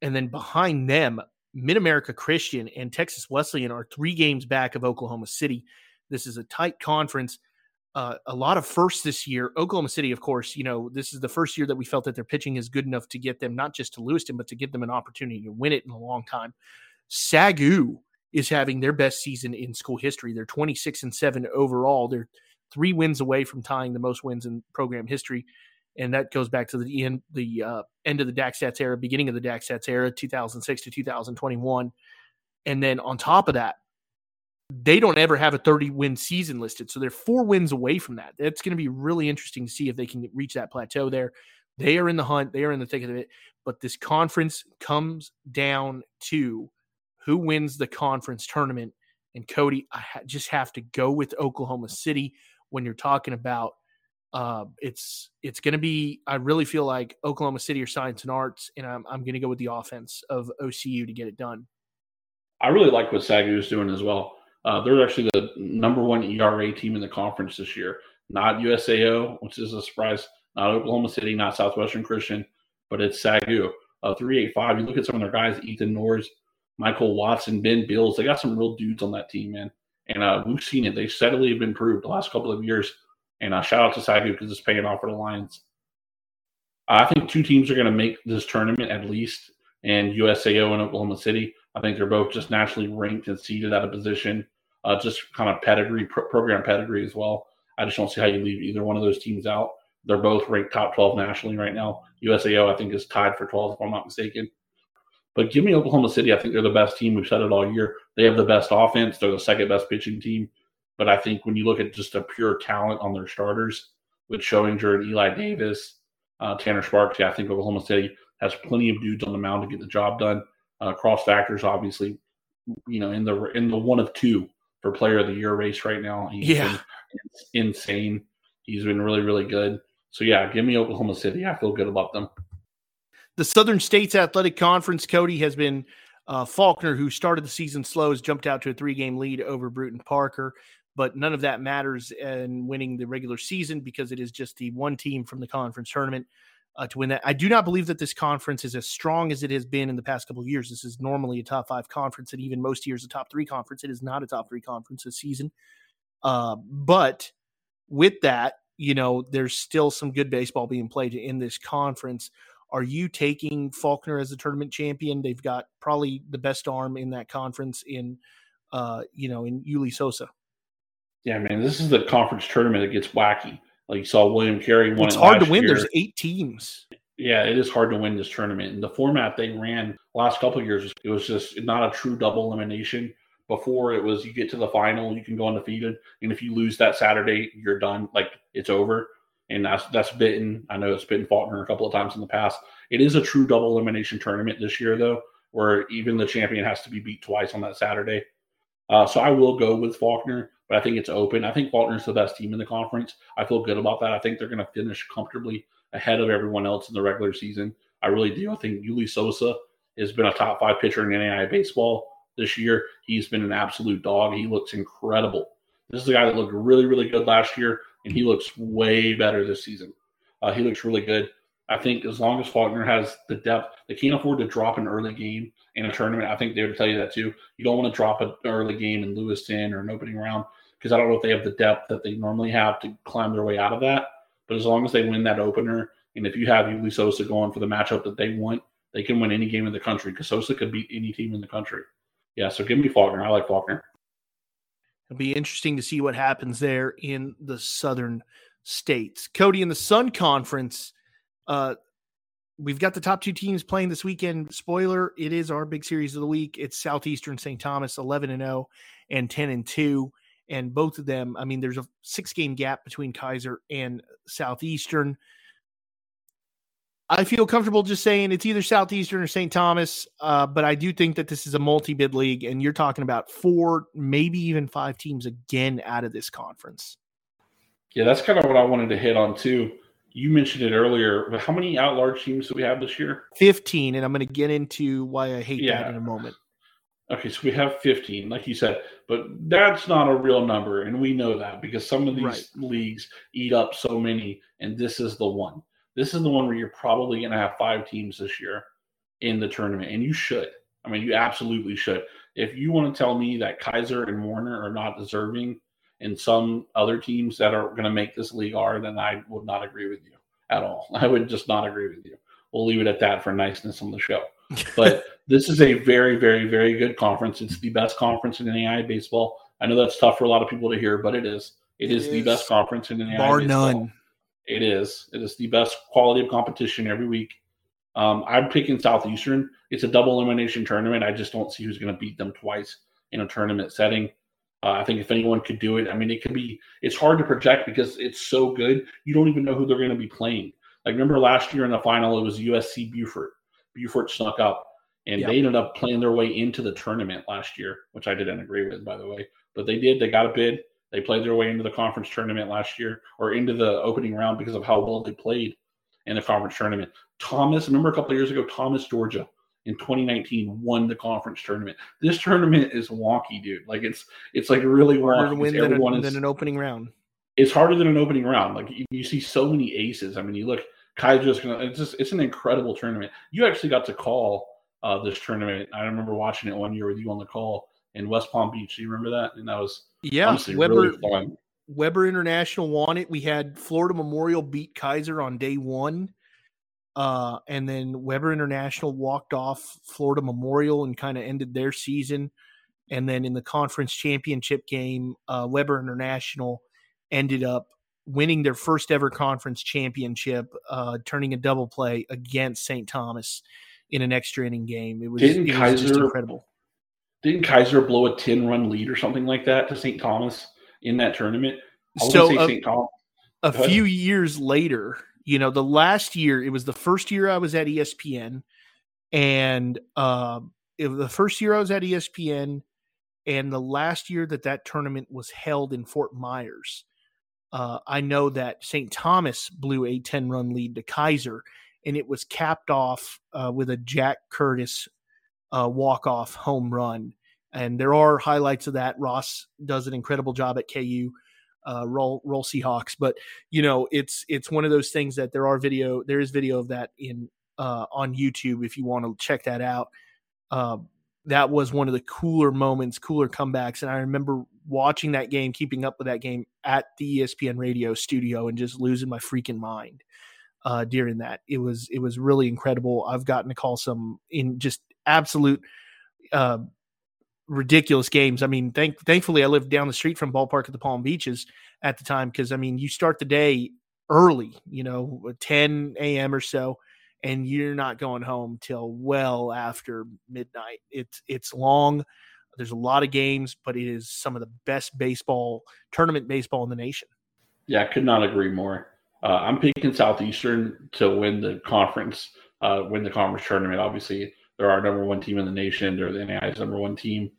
And then behind them, Mid America Christian and Texas Wesleyan are three games back of Oklahoma City. This is a tight conference. Uh, a lot of firsts this year. Oklahoma City, of course, you know, this is the first year that we felt that their pitching is good enough to get them not just to Lewiston, but to give them an opportunity to win it in a long time. Sagu is having their best season in school history. They're 26 and 7 overall. They're three wins away from tying the most wins in program history. And that goes back to the end, the uh, end of the DakStats era, beginning of the DakStats era, 2006 to 2021. And then on top of that, they don't ever have a 30 win season listed. So they're four wins away from that. It's going to be really interesting to see if they can reach that plateau there. They are in the hunt, they are in the thick of it. But this conference comes down to who wins the conference tournament. And Cody, I just have to go with Oklahoma City when you're talking about. Uh, it's it's going to be. I really feel like Oklahoma City or Science and Arts, and I'm I'm going to go with the offense of OCU to get it done. I really like what Sagu is doing as well. Uh, they're actually the number one ERA team in the conference this year. Not USAO, which is a surprise. Not Oklahoma City, not Southwestern Christian, but it's Sagu. Uh, 385. You look at some of their guys, Ethan Norris, Michael Watson, Ben Bills. They got some real dudes on that team, man. And uh, we've seen it. They steadily have improved the last couple of years. And uh, shout out to Sagu because it's paying off for the Lions. I think two teams are going to make this tournament at least, and USAO and Oklahoma City. I think they're both just naturally ranked and seeded at a position, uh, just kind of pedigree, pro- program pedigree as well. I just don't see how you leave either one of those teams out. They're both ranked top 12 nationally right now. USAO, I think, is tied for 12, if I'm not mistaken. But give me Oklahoma City. I think they're the best team. We've said it all year. They have the best offense. They're the second best pitching team. But I think when you look at just a pure talent on their starters with Showinger and Eli Davis, uh, Tanner Sparks, yeah, I think Oklahoma City has plenty of dudes on the mound to get the job done. Uh, cross factors, obviously, you know, in the in the one of two for Player of the Year race right now. He's yeah, insane. He's been really really good. So yeah, give me Oklahoma City. I feel good about them the Southern States Athletic Conference, Cody, has been Uh, Faulkner, who started the season slow, has jumped out to a three game lead over Brewton Parker, but none of that matters in winning the regular season because it is just the one team from the conference tournament uh, to win that. I do not believe that this conference is as strong as it has been in the past couple of years. This is normally a top five conference, and even most years a top three conference. It is not a top three conference this season. Uh, but with that, you know, there's still some good baseball being played in this conference. Are you taking Faulkner as a tournament champion? They've got probably the best arm in that conference in, uh, you know, in Yuli Sosa. Yeah, man, this is the conference tournament that gets wacky. Like you saw William Carey won. It's hard to win. Year. There's eight teams. Yeah, it is hard to win this tournament. And the format they ran last couple of years, it was just not a true double elimination. Before it was you get to the final, you can go undefeated, and if you lose that Saturday, you're done. Like it's over and that's that's bitten. I know it's bitten Faulkner a couple of times in the past. It is a true double elimination tournament this year, though, where even the champion has to be beat twice on that Saturday. Uh, so I will go with Faulkner, but I think it's open. I think Faulkner's the best team in the conference. I feel good about that. I think they're going to finish comfortably ahead of everyone else in the regular season. I really do. I think Yuli Sosa has been a top five pitcher in NAIA baseball this year. He's been an absolute dog. He looks incredible. This is a guy that looked really, really good last year and he looks way better this season. Uh, he looks really good. I think as long as Faulkner has the depth, they can't afford to drop an early game in a tournament. I think they would tell you that too. You don't want to drop an early game in Lewiston or an opening round because I don't know if they have the depth that they normally have to climb their way out of that. But as long as they win that opener, and if you have Yuli Sosa going for the matchup that they want, they can win any game in the country because Sosa could beat any team in the country. Yeah, so give me Faulkner. I like Faulkner. It'll be interesting to see what happens there in the southern states. Cody, in the Sun Conference, uh, we've got the top two teams playing this weekend. Spoiler, it is our big series of the week. It's Southeastern St. Thomas 11 and 0 and 10 and 2. And both of them, I mean, there's a six game gap between Keiser and Southeastern. I feel comfortable just saying it's either Southeastern or St. Thomas, uh, but I do think that this is a multi bid league, and you're talking about four, maybe even five teams again out of this conference. Yeah, that's kind of what I wanted to hit on too. You mentioned it earlier, but how many out large teams do we have this year? 15, and I'm going to get into why I hate yeah. that in a moment. Okay, so we have 15, like you said, but that's not a real number, and we know that because some of these right. leagues eat up so many, and this is the one. This is the one where you're probably going to have five teams this year in the tournament, and you should. I mean, you absolutely should. If you want to tell me that Keiser and Warner are not deserving, and some other teams that are going to make this league are, then I would not agree with you at all. I would just not agree with you. We'll leave it at that for niceness on the show. But this is a very, very, very good conference. It's the best conference in NAIA baseball. I know that's tough for a lot of people to hear, but it is. it, it is, is, the best conference in NAIA bar baseball. none. It is. It is the best quality of competition every week. Um, I'm picking Southeastern. It's a double elimination tournament. I just don't see who's going to beat them twice in a tournament setting. Uh, I think if anyone could do it, I mean, it could be. It's hard to project because it's so good. You don't even know who they're going to be playing. Like remember last year in the final, it was USC Beaufort. Beaufort snuck up, and they ended up playing their way into the tournament last year, which I didn't agree with, by the way. But they did. They got a bid. They played their way into the conference tournament last year or into the opening round because of how well they played in the conference tournament. Thomas, remember a couple years ago, Thomas, Georgia in 2019 won the conference tournament. This tournament is wonky, dude. Like it's it's like really harder to win than, a, is, than an opening round. It's harder than an opening round. Like you, you see so many aces. I mean, you look Keiser's gonna. It's just it's an incredible tournament. You actually got to call uh, this tournament. I remember watching it one year with you on the call in West Palm Beach. Do you remember that? And that was yeah, Webber, really fun. Webber International won it. We had Florida Memorial beat Keiser on day one. Uh, and then Webber International walked off Florida Memorial and kind of ended their season. And then in the conference championship game, uh, Webber International ended up winning their first ever conference championship, uh, turning a double play against St. Thomas in an extra inning game. It was, Didn't it was Keiser, just incredible. Didn't Keiser blow a 10 run lead or something like that to St. Thomas in that tournament? so a, a few years later, you know, the last year, it was the first year I was at ESPN. And uh, it was the first year I was at ESPN and the last year that that tournament was held in Fort Myers. Uh, I know that St. Thomas blew a 10 run lead to Keiser, and it was capped off uh, with a Jack Curtis uh, walk off home run. And there are highlights of that. Ross does an incredible job at KU. Uh, roll roll Seahawks, but you know it's it's one of those things that there are video there is video of that in uh, on YouTube if you want to check that out. Uh, that was one of the cooler moments, cooler comebacks, and I remember watching that game, keeping up with that game at the ESPN radio studio, and just losing my freaking mind uh, during that. It was it was really incredible. I've gotten to call some in just absolute uh, ridiculous games. I mean, thank, thankfully, I lived down the street from ballpark at the Palm Beaches at the time because I mean, you start the day early, you know, 10 a.m. or so, and you're not going home till well after midnight. It's it's long. There's a lot of games, but it is some of the best baseball tournament baseball in the nation. Yeah, I could not agree more. Uh, I'm picking Southeastern to win the conference, uh, win the conference tournament. Obviously, they're our number one team in the nation. They're the NAI's number one team.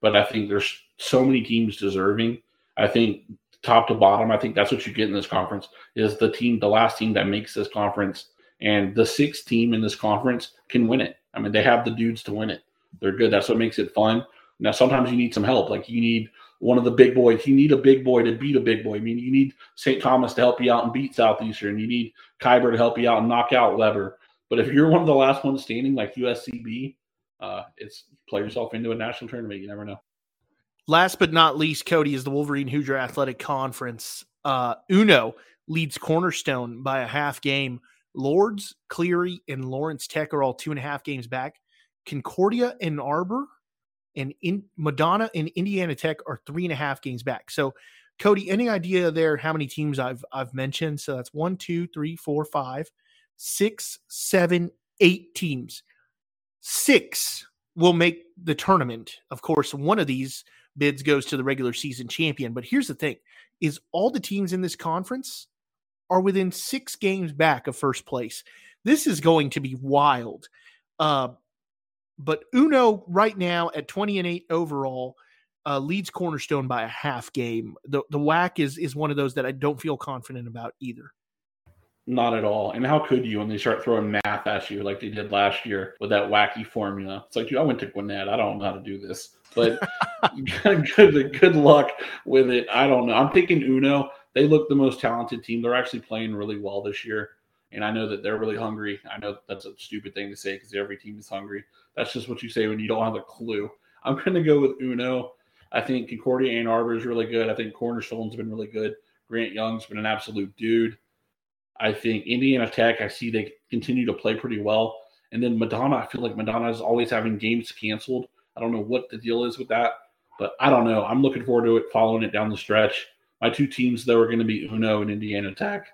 But I think there's so many teams deserving. I think top to bottom, I think that's what you get in this conference is the team, the last team that makes this conference, and the sixth team in this conference can win it. I mean, they have the dudes to win it. They're good. That's what makes it fun. Now, sometimes you need some help. Like you need one of the big boys. You need a big boy to beat a big boy. I mean, you need St. Thomas to help you out and beat Southeastern. You need Keiser to help you out and knock out Webber. But if you're one of the last ones standing, like USCB, uh, it's play yourself into a national tournament. You never know. Last but not least, Cody is the Wolverine Hoosier Athletic Conference. Uh, UNOH leads Cornerstone by a half game. Lourdes, Cleary, and Lawrence Tech are all two and a half games back. Concordia Ann Arbor and in Madonna and Indiana Tech are three and a half games back. So, Cody, any idea there how many teams I've I've mentioned? So that's one, two, three, four, five, six, seven, eight teams. Six will make the tournament. Of course, one of these bids goes to the regular season champion. But here's the thing: is all the teams in this conference are within six games back of first place. This is going to be wild. Uh, but UNOH right now at 20 and 8 overall uh, leads Cornerstone by a half game. The the WHAC is is one of those that I don't feel confident about either. Not at all. And how could you when they start throwing math at you like they did last year with that wacky formula? It's like, dude, I went to Gwinnett. I don't know how to do this. But good, good luck with it. I don't know. I'm thinking UNOH. They look the most talented team. They're actually playing really well this year. And I know that they're really hungry. I know that's a stupid thing to say because every team is hungry. That's just what you say when you don't have a clue. I'm going to go with UNOH. I think Concordia Ann Arbor is really good. I think Cornerstone's been really good. Grant Young's been an absolute dude. I think Indiana Tech, I see they continue to play pretty well. And then Madonna, I feel like Madonna is always having games canceled. I don't know what the deal is with that, but I don't know. I'm looking forward to it, following it down the stretch. My two teams, though, are going to be UNOH and Indiana Tech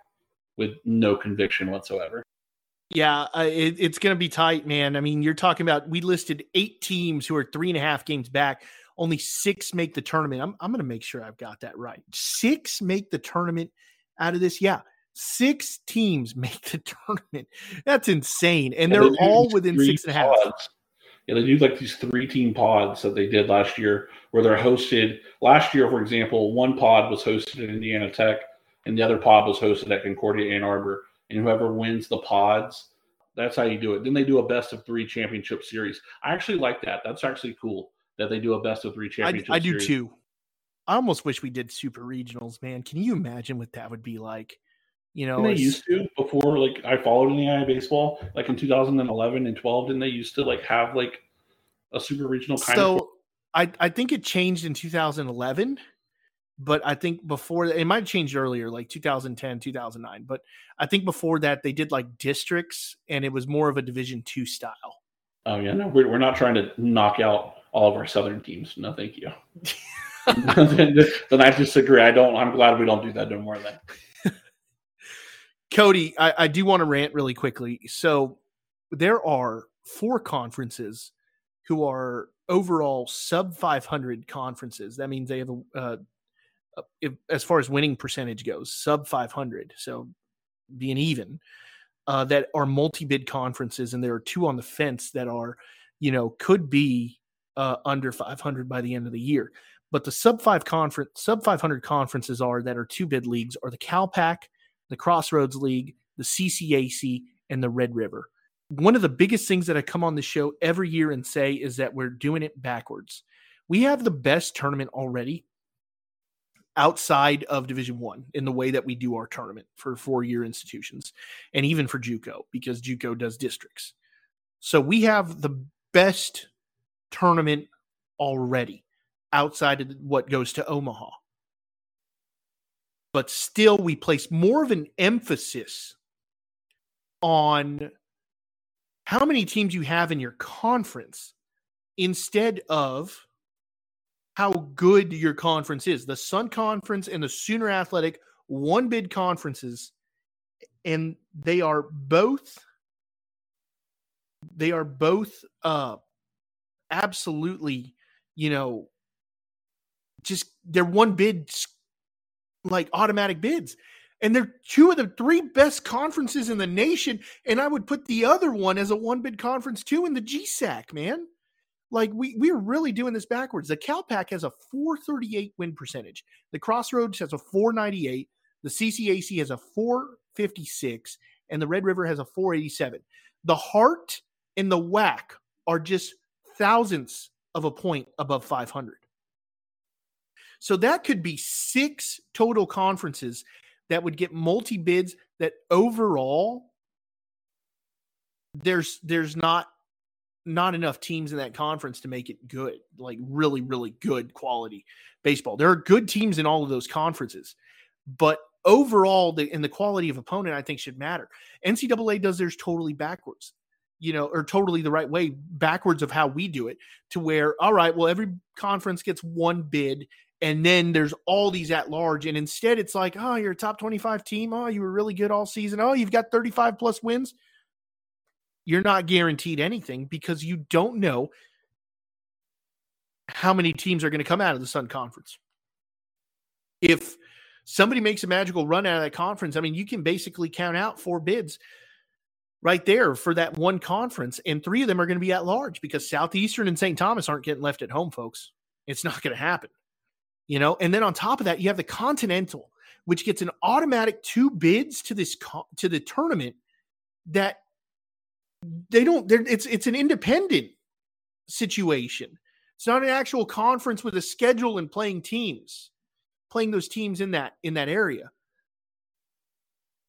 with no conviction whatsoever. Yeah, uh, it, it's going to be tight, man. I mean, you're talking about we listed eight teams who are three and a half games back. Only six make the tournament. I'm, I'm going to make sure I've got that right. Six make the tournament out of this. Yeah, six teams make the tournament. That's insane, and they're all within six and a half. Pods. Yeah, they do like these three team pods that they did last year, where they're hosted. Last year, for example, one pod was hosted at Indiana Tech, and the other pod was hosted at Concordia Ann Arbor and whoever wins the pods, that's how you do it. Then they do a best of three championship series. I actually like that. That's actually cool that they do a best of three championship. I, I do series. too. I almost wish we did super regionals, man. Can you imagine what that would be like? You know, they used to before. Like I followed in the eye baseball, like in 2011 and 12. Didn't they used to like have like a super regional kind so, of? So I I think it changed in 2011 but I think before it might have changed earlier, like 2010, 2009. But I think before that, they did like districts, and it was more of a Division two style. Oh yeah, no, we're we're not trying to knock out all of our Southern teams. No, thank you. then, then I disagree. I don't. I'm glad we don't do that no more. Then, Cody, I, I do want to rant really quickly. So there are four conferences who are overall sub 500 conferences. That means they have a, uh, if, as far as winning percentage goes, sub 500. So being even, uh, that are multi bid conferences, and there are two on the fence that are, you know, could be uh, under 500 by the end of the year. But the sub five conference, sub 500 conferences are that are two bid leagues are the CalPAC, the Crossroads League, the CCAC, and the Red River. one of the biggest things that I come on the show every year and say is that we're doing it backwards. We have the best tournament already outside of division one in the way that we do our tournament for four year institutions and even for juco because juco does districts so we have the best tournament already outside of what goes to omaha but still we place more of an emphasis on how many teams you have in your conference instead of how good your conference is. The Sun Conference and the Sooner Athletic one bid conferences, and they are both they are both uh absolutely, you know, just they're one bid like automatic bids. And they're two of the three best conferences in the nation. And I would put the other one as a one bid conference too in the GSAC, man. Like we we're really doing this backwards. The CalPAC has a 438 win percentage. The Crossroads has a 498. The CCAC has a 456, and the Red River has a 487. The Heart and the WHAC are just thousandths of a point above 500. So that could be six total conferences that would get multi bids that overall there's there's not not enough teams in that conference to make it good, like really, really good quality baseball. There are good teams in all of those conferences, but overall, the and the quality of opponent, I think, should matter. NCAA does theirs totally backwards, you know, or totally the right way, backwards of how we do it, to where, all right, well, every conference gets one bid. And then there's all these at large. And instead, it's like, oh, you're a top 25 team. Oh, you were really good all season. Oh, you've got 35 plus wins you're not guaranteed anything because you don't know how many teams are going to come out of the Sun Conference. If somebody makes a magical run out of that conference, I mean, you can basically count out four bids right there for that one conference, and three of them are going to be at large because Southeastern and St. Thomas aren't getting left at home, folks. It's not going to happen, you know. And then on top of that, you have the Continental, which gets an automatic two bids to this to the tournament that they don't it's it's an independent situation it's not an actual conference with a schedule and playing teams playing those teams in that in that area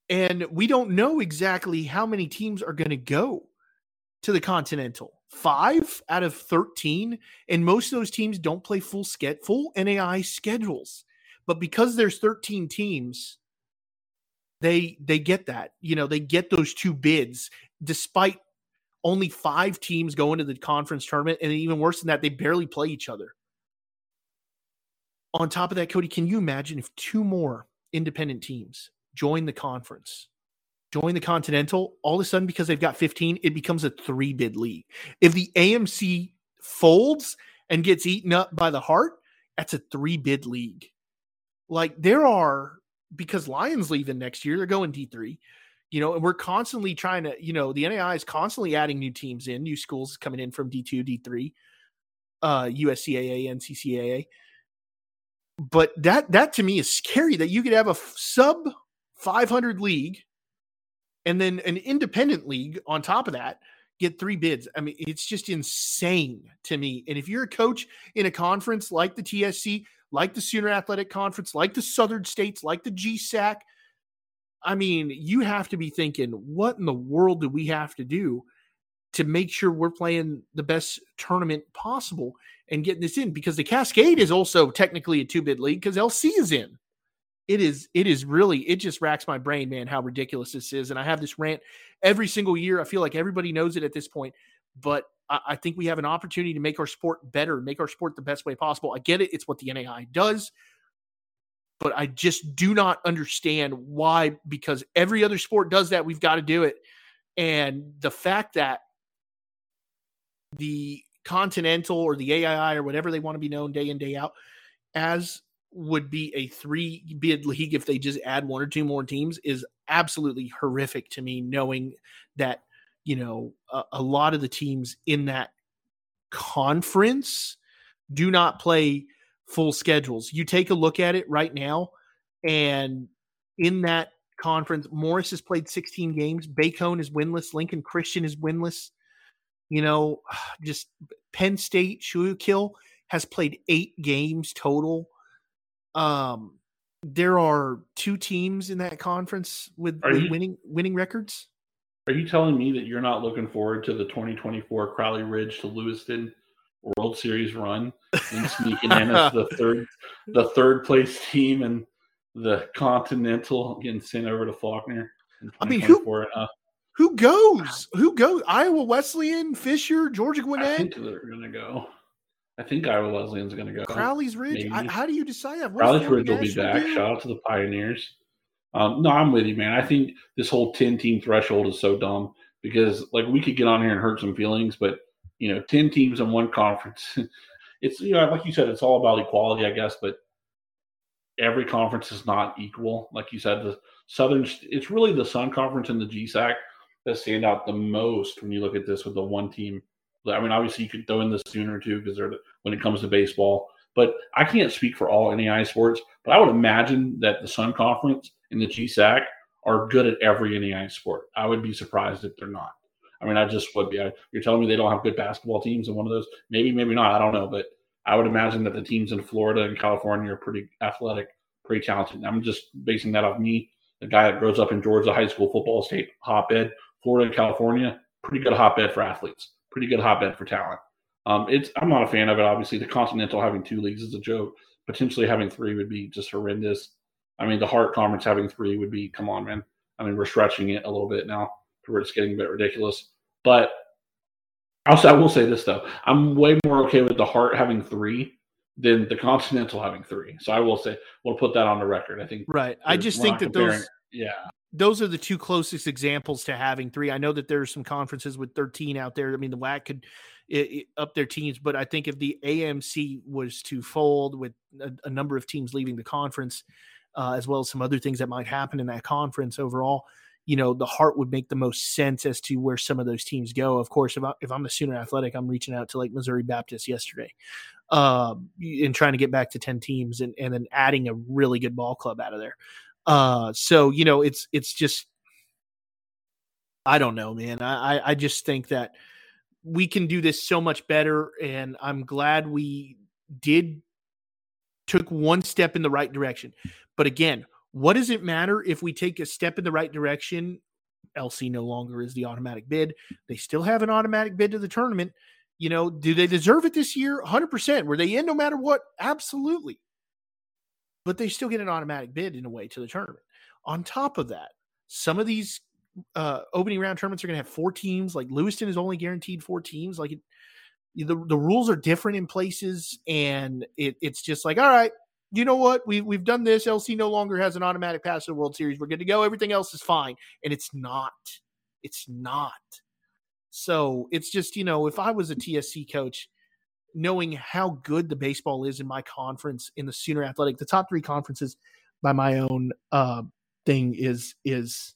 and we don't know exactly how many teams are going to go to the continental five out of 13 and most of those teams don't play full ske- full nai schedules but because there's 13 teams they they get that you know they get those two bids despite only five teams go into the conference tournament, and even worse than that, they barely play each other. On top of that, Cody, can you imagine if two more independent teams join the conference, join the Continental, all of a sudden, because they've got 15, it becomes a three bid league. If the AMC folds and gets eaten up by the Heart, that's a three bid league. Like there are, because Lyon's leaving next year, they're going D3 you know, and we're constantly trying to, you know, the NAI is constantly adding new teams in, new schools coming in from D2, D3, uh, USCAA, NCCAA. But that that to me is scary that you could have a sub 500 league and then an independent league on top of that get three bids. I mean, it's just insane to me. And if you're a coach in a conference like the TSC, like the Sooner Athletic Conference, like the Southern States, like the GSAC, I mean, you have to be thinking, what in the world do we have to do to make sure we're playing the best tournament possible and getting this in? Because the Cascade is also technically a two bid league because LC is in. It is, it is really, it just racks my brain, man, how ridiculous this is. And I have this rant every single year. I feel like everybody knows it at this point, but I, I think we have an opportunity to make our sport better, make our sport the best way possible. I get it. It's what the NAI does but I just do not understand why, because every other sport does that. We've got to do it. And the fact that the Continental or the AII or whatever they want to be known day in, day out, as would be a three bid league if they just add one or two more teams is absolutely horrific to me, knowing that, you know, a, a lot of the teams in that conference do not play full schedules. You take a look at it right now, and in that conference. Morris has played 16 games. Bacone is winless. Lincoln Christian is winless. You know, just Penn State, Schuylkill has played eight games total. Um, there are two teams in that conference with, with you, winning winning records. Are you telling me that you're not looking forward to the 2024 Crowley Ridge to Lewiston World Series run and sneaking in as the third the third place team and the Continental getting sent over to Faulkner? I mean, who uh, who goes? Who goes? Iowa Wesleyan, Fisher, Georgia Gwinnett. I think they're going to go. I think Iowa Wesleyan's going to go. Crowley's Ridge. I, how do you decide that? Crowley's Ridge will be back. Do? Shout out to the Pioneers. Um, no, I'm with you, man. I think this whole 10 team threshold is so dumb because, like, we could get on here and hurt some feelings, but you know, 10 teams in one conference. it's, you know, like you said, it's all about equality, I guess, but every conference is not equal. Like you said, the Southern, it's really the Sun Conference and the GSAC that stand out the most when you look at this with the one team. I mean, obviously, you could throw in the Sooner too, because they're the, when it comes to baseball. But I can't speak for all NAI sports, but I would imagine that the Sun Conference and the GSAC are good at every NAI sport. I would be surprised if they're not. I mean, I just would be. I, you're telling me they don't have good basketball teams in one of those? Maybe, maybe not. I don't know, but I would imagine that the teams in Florida and California are pretty athletic, pretty talented. I'm just basing that off me, the guy that grows up in Georgia high school football state hotbed, Florida and California, pretty good hotbed for athletes, pretty good hotbed for talent. Um, it's I'm not a fan of it. Obviously, the Continental having two leagues is a joke. Potentially having three would be just horrendous. I mean, the Heart Conference having three would be come on, man. I mean, we're stretching it a little bit now to where it's getting a bit ridiculous. But also, I will say this though: I'm way more okay with the Heart having three than the Continental having three. So I will say we'll put that on the record. I think right. I just think that those yeah those are the two closest examples to having three. I know that there are some conferences with 13 out there. I mean, the WHAC could it, it, up their teams, but I think if the AMC was to fold with a, a number of teams leaving the conference, uh, as well as some other things that might happen in that conference overall, you know, the heart would make the most sense as to where some of those teams go. Of course, if, I, if I'm a Sooner Athletic, I'm reaching out to like Missouri Baptist yesterday um, and trying to get back to 10 teams and, and then adding a really good ball club out of there. Uh, so, you know, it's, it's just, I don't know, man. I, I just think that we can do this so much better. And I'm glad we did took one step in the right direction. But again, what does it matter if we take a step in the right direction? LC no longer is the automatic bid. They still have an automatic bid to the tournament. You know, do they deserve it this year? 100%. Were they in no matter what? Absolutely. But they still get an automatic bid in a way to the tournament. On top of that, some of these uh, opening round tournaments are going to have four teams. Like Lewiston is only guaranteed four teams. Like it, the the rules are different in places, and it, it's just like, all right, you know what? We we've done this. LC no longer has an automatic pass to the World Series. We're good to go. Everything else is fine, and it's not. It's not. So it's just you know, if I was a TSC coach, knowing how good the baseball is in my conference in the Sooner Athletic, the top three conferences by my own uh, thing is is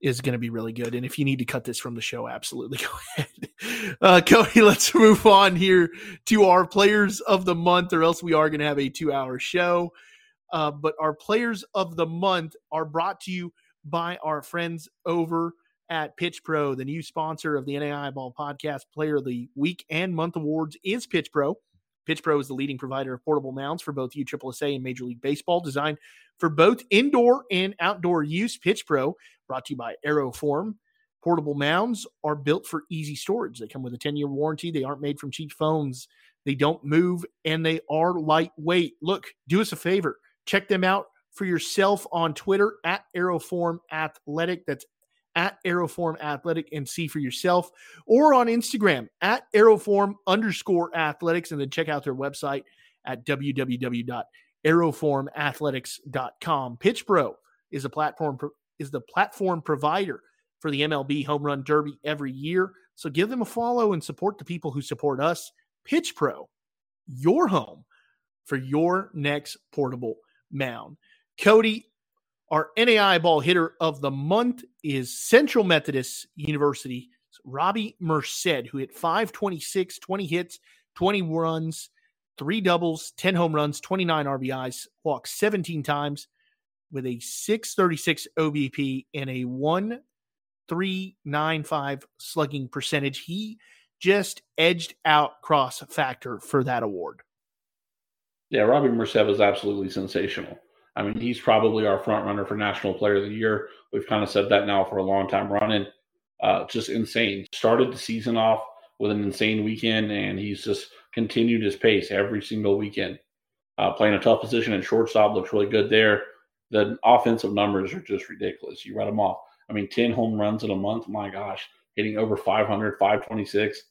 is going to be really good. And if you need to cut this from the show, absolutely go ahead. Uh, Cody, let's move on here to our players of the month, or else we are going to have a two hour show. Uh, but our players of the month are brought to you by our friends over at Pitch Pro, the new sponsor of the NAI Ball Podcast. Player of the Week and Month awards is Pitch Pro. Pitch Pro is the leading provider of portable mounds for both USSSA and Major League Baseball, designed for both indoor and outdoor use. Pitch Pro, brought to you by Aeroform. Portable mounds are built for easy storage. They come with a 10 year warranty. They aren't made from cheap phones. They don't move and they are lightweight. Look, do us a favor. Check them out for yourself on Twitter at Aeroform Athletic. That's at Aeroform Athletic and see for yourself, or on Instagram at Aeroform underscore athletics, and then check out their website at www.aeroformathletics.com. Pitch Pro is a platform is the platform provider for the MLB Home Run Derby every year. So give them a follow and support the people who support us. Pitch Pro, your home for your next portable mound. Cody, our NAI ball hitter of the month is Central Methodist University Robbie Merced, who hit 526, 20 hits, 20 runs, three doubles, 10 home runs, 29 RBIs, walked 17 times, with a 636 OBP and a 1395 slugging percentage. He just edged out cross factor for that award. Yeah, Robbie Merced was absolutely sensational. I mean, he's probably our front runner for National Player of the Year. We've kind of said that now for a long time running. Uh, just insane. Started the season off with an insane weekend, and he's just continued his pace every single weekend. Uh, playing a tough position at shortstop looks really good there. The offensive numbers are just ridiculous. You read them off. I mean, 10 home runs in a month. My gosh, hitting over 500, 526.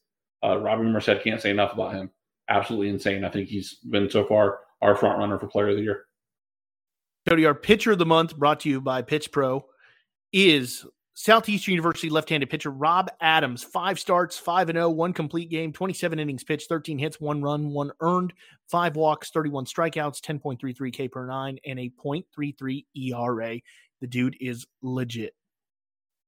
Uh, Robbie Merced can't say enough about him. Absolutely insane. I think he's been so far our front runner for player of the year. Cody, our pitcher of the month brought to you by Pitch Pro is Southeastern University left-handed pitcher Rob Adams. Five starts, five and zero, one complete game, twenty-seven innings pitched, thirteen hits, one run, one earned, five walks, thirty-one strikeouts, ten point three three K per nine, and a .33 ERA. The dude is legit.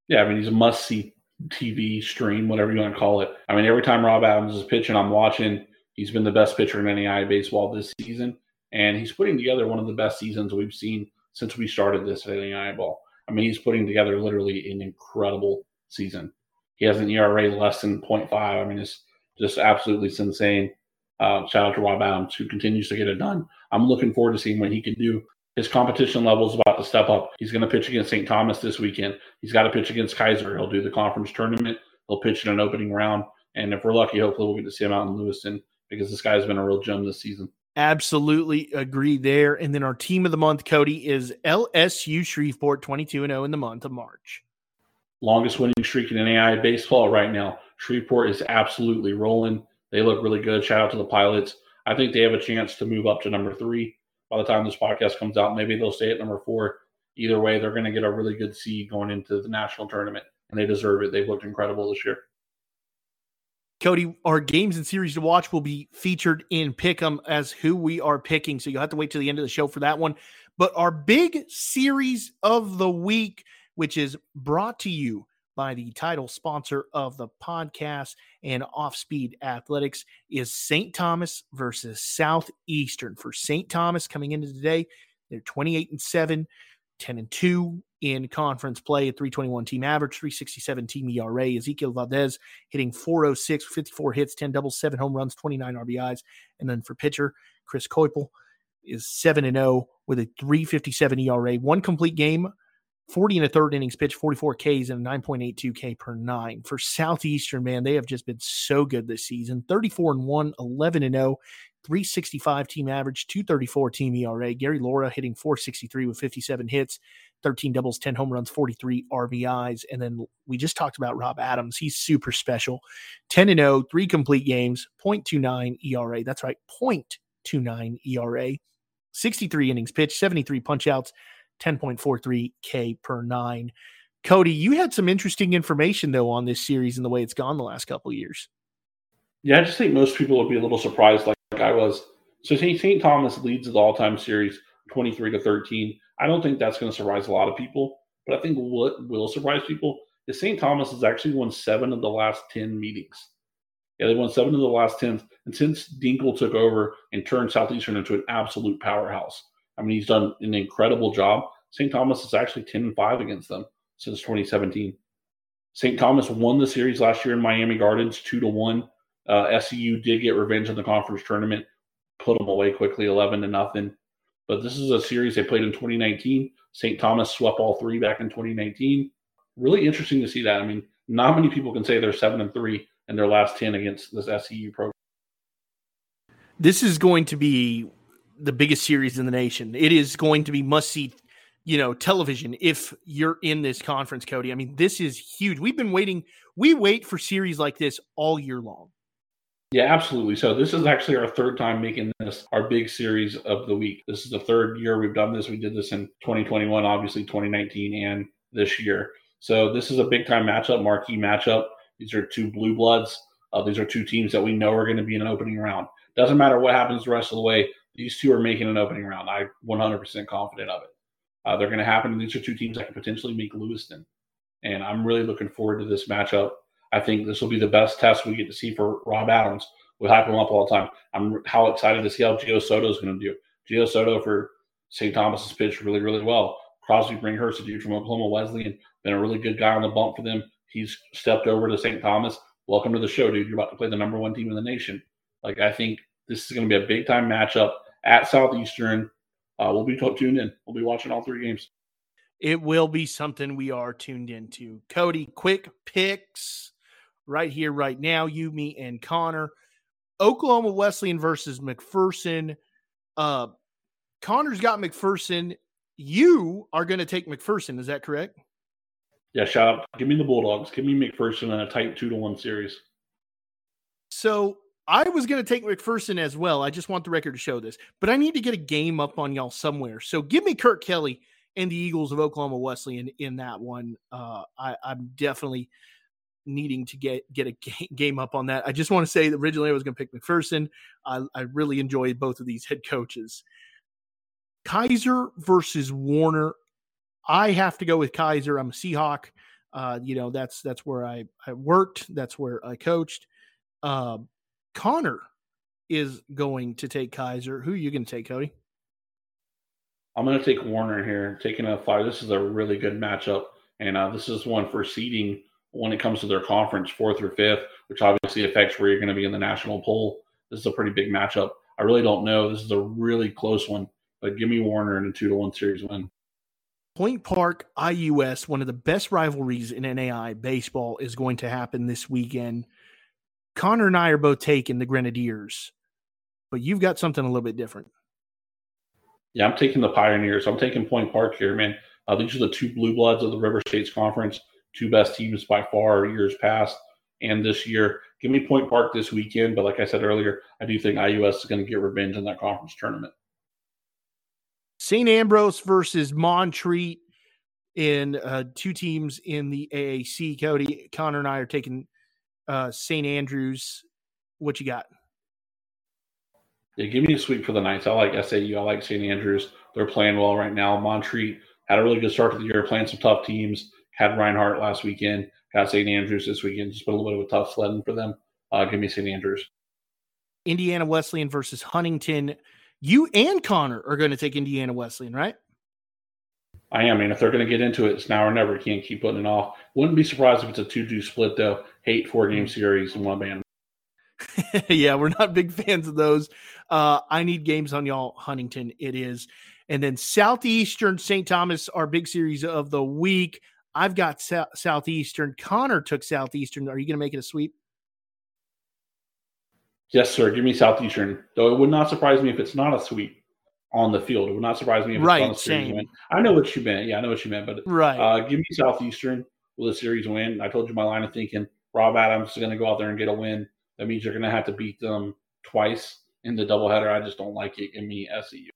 Yeah, I mean he's a must-see TV stream, whatever you want to call it. I mean every time Rob Adams is pitching, I'm watching. He's been the best pitcher in NAIA baseball this season and he's putting together one of the best seasons we've seen since we started this at NAIA ball. I mean, he's putting together literally an incredible season. He has an ERA less than 0.5. I mean, it's just absolutely insane. Uh, shout out to Rob Adams, who continues to get it done. I'm looking forward to seeing what he can do. His competition level is about to step up. He's going to pitch against St. Thomas this weekend. He's got to pitch against Keiser. He'll do the conference tournament. He'll pitch in an opening round. And if we're lucky, hopefully we'll get to see him out in Lewiston because this guy's been a real gem this season. Absolutely agree there. And then our team of the month, Cody, is LSU Shreveport, 22 0 in the month of March. Longest winning streak in NAIA baseball right now. Shreveport is absolutely rolling. They look really good. Shout out to the pilots. I think they have a chance to move up to number three by the time this podcast comes out. Maybe they'll stay at number four. Either way, they're going to get a really good seed going into the national tournament, and they deserve it. They've looked incredible this year. Cody, our games and series to watch will be featured in Pick'em as who we are picking. So you'll have to wait till the end of the show for that one. But our big series of the week, which is brought to you by the title sponsor of the podcast and Off Speed Athletics, is St. Thomas versus Southeastern. For St. Thomas coming into today, they're 28 and 7, 10 and 2 in conference play at 321 team average, 367 team ERA. Ezekiel Valdez hitting 406, 54 hits, 10 doubles, 7 home runs, 29 RBIs. And then for pitcher, Chris Koipel is 7 and 0 with a 357 ERA, one complete game, 40 and a third innings pitch, 44 Ks and a 9.82 K per nine. For Southeastern, man, they have just been so good this season 34 and 1, 11 and 0. 365 team average, 234 team ERA. Gary Laura hitting 463 with 57 hits, 13 doubles, 10 home runs, 43 RBIs. And then we just talked about Rob Adams. He's super special. 10 and 0, three complete games, 0.29 ERA. That's right, 0.29 ERA. 63 innings pitched, 73 punchouts, 10.43 K per nine. Cody, you had some interesting information though on this series and the way it's gone the last couple years. Yeah, I just think most people would be a little surprised, like I was. So St. Thomas leads the all-time series, 23 to 13. I don't think that's going to surprise a lot of people. But I think what will surprise people is St. Thomas has actually won seven of the last 10 meetings. Yeah, they won seven of the last 10. And since Dinkel took over and turned Southeastern into an absolute powerhouse, I mean, he's done an incredible job. St. Thomas is actually 10 and 5 against them since 2017. St. Thomas won the series last year in Miami Gardens 2 to 1. Uh, SEU did get revenge in the conference tournament, put them away quickly 11 to nothing. But this is a series they played in 2019. St. Thomas swept all three back in 2019. Really interesting to see that. I mean, not many people can say they're seven and three in their last 10 against this SEU program. This is going to be the biggest series in the nation. It is going to be must see, you know, television if you're in this conference, Cody. I mean, this is huge. We've been waiting, we wait for series like this all year long. Yeah, absolutely. So this is actually our third time making this our big series of the week. This is the third year we've done this. We did this in 2021, obviously 2019, and this year. So this is a big time matchup, marquee matchup. These are two blue bloods. Uh, these are two teams that we know are going to be in an opening round. Doesn't matter what happens the rest of the way. These two are making an opening round. I'm 100% confident of it. Uh, they're going to happen. These are two teams that can potentially make Lewiston, and I'm really looking forward to this matchup. I think this will be the best test we get to see for Rob Adams. We hype him up all the time. I'm how excited to see how Gio Soto is going to do. Gio Soto for St. Thomas has pitched really, really well. Crosby Bringhurst, a dude from Oklahoma Wesleyan, been a really good guy on the bump for them. He's stepped over to St. Thomas. Welcome to the show, dude. You're about to play the number one team in the nation. Like I think this is going to be a big time matchup at Southeastern. Uh, we'll be tuned in. We'll be watching all three games. It will be something we are tuned into. Cody, quick picks right here, right now. You, me, and Connor. Oklahoma Wesleyan versus McPherson. Uh, Connor's got McPherson. You are going to take McPherson. Is that correct? Yeah, shout out. Give me the Bulldogs. Give me McPherson in a tight two to one series. So I was going to take McPherson as well. I just want the record to show this, but I need to get a game up on y'all somewhere. So give me Kirk Kelly and the Eagles of Oklahoma Wesleyan in that one. Uh, I, I'm definitely needing to get get a game up on that. I just want to say that originally I was going to pick McPherson. I, I really enjoyed both of these head coaches. Keiser versus Warner. I have to go with Keiser. I'm a Seahawk. Uh, you know that's that's where I I worked. That's where I coached. Uh, Connor is going to take Keiser. Who are you going to take, Cody? I'm going to take Warner here, taking a five. This is a really good matchup, and uh, this is one for seeding when it comes to their conference, fourth or fifth, which obviously affects where you're going to be in the national poll. This is a pretty big matchup. I really don't know. This is a really close one, but give me Warner in a two to one series win. Point Park IUS, one of the best rivalries in NAI baseball, is going to happen this weekend. Connor and I are both taking the Grenadiers, but you've got something a little bit different. Yeah, I'm taking the Pioneers. I'm taking Point Park here, man. Uh, these are the two blue bloods of the River States Conference, two best teams by far years past and this year. Give me Point Park this weekend, but like I said earlier, I do think IUS is going to get revenge in that conference tournament. St. Andrews versus Montreat in uh, two teams in the AAC. Cody, Connor, and I are taking uh, St. Andrews. What you got? Yeah, give me a sweep for the Knights. I like SAU. I like St. Andrews. They're playing well right now. Montreat had a really good start to the year, playing some tough teams. Had Reinhardt last weekend. Got St. Andrews this weekend. Just been a little bit of a tough sledding for them. Uh, give me St. Andrews. Indiana Wesleyan versus Huntington. You and Connor are going to take Indiana Wesleyan, right? I am. I mean, if they're going to get into it, it's now or never. Can't keep putting it off. Wouldn't be surprised if it's a 2 2 split, though. Hate four game series in one band. yeah, we're not big fans of those. Uh, I need games on y'all, Huntington. It is. And then Southeastern St. Thomas, our big series of the week. I've got Southeastern. Connor took Southeastern. Are you going to make it a sweep? Yes, sir. Give me Southeastern. Though it would not surprise me if it's not a sweep on the field. It would not surprise me if right, it's not a series win. I know what you meant. Yeah, I know what you meant. But right, uh, give me Southeastern with a series win. I told you my line of thinking. Rob Adams is going to go out there and get a win. That means you're going to have to beat them twice in the doubleheader. I just don't like it. Give me SEU.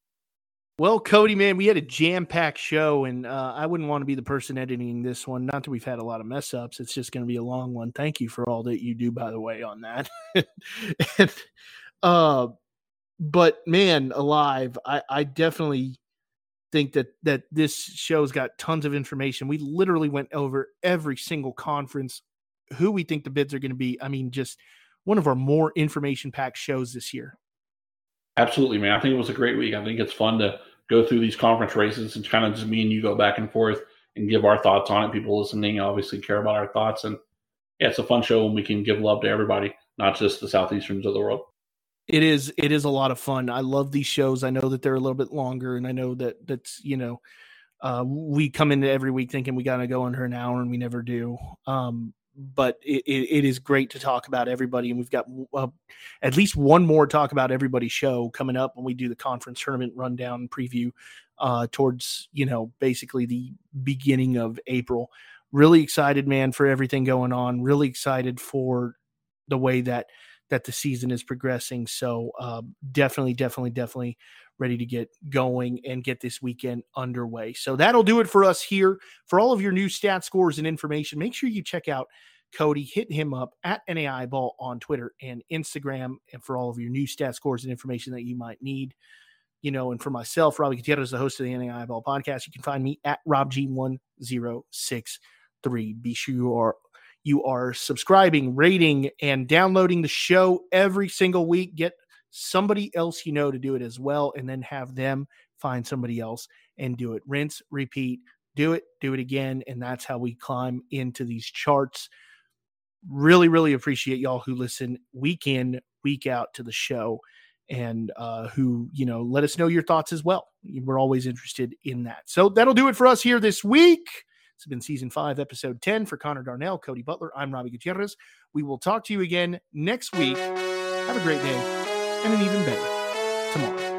Well, Cody, man, we had a jam-packed show, and uh, I wouldn't want to be the person editing this one. Not that we've had a lot of mess ups; it's just going to be a long one. Thank you for all that you do, by the way, on that. and, uh, but man, alive, I, I definitely think that that this show's got tons of information. We literally went over every single conference, who we think the bids are going to be. I mean, just one of our more information-packed shows this year. Absolutely, man. I think it was a great week. I think it's fun to go through these conference races and kind of just me and you go back and forth and give our thoughts on it. People listening obviously care about our thoughts. And yeah, it's a fun show and we can give love to everybody, not just the Southeasterns of the world. It is it is a lot of fun. I love these shows. I know that they're a little bit longer and I know that that's, you know, uh, we come into every week thinking we got to go under an hour and we never do. Um, but it, it, is great to talk about everybody. And we've got uh, at least one more talk about everybody show coming up when we do the conference tournament rundown preview uh, towards, you know, basically the beginning of April. Really excited, man, for everything going on. Really excited for the way that that the season is progressing. So uh, definitely, definitely, definitely ready to get going and get this weekend underway. So that'll do it for us here. For all of your new stat scores and information, make sure you check out Cody. Hit him up at NAI Ball on Twitter and Instagram. And for all of your new stat scores and information that you might need, you know, and for myself, Robbie Gutierrez, the host of the NAI Ball podcast, you can find me at RobG1063. Be sure you are you are subscribing, rating, and downloading the show every single week. Get somebody else you know to do it as well, and then have them find somebody else and do it. Rinse, repeat, do it, do it again. And that's how we climb into these charts. Really, really appreciate y'all who listen week in, week out to the show and uh, who, you know, let us know your thoughts as well. We're always interested in that. So that'll do it for us here this week. It's been season five, episode 10 for Connor Darnell, Cody Butler. I'm Robbie Gutierrez. We will talk to you again next week. Have a great day and an even better tomorrow.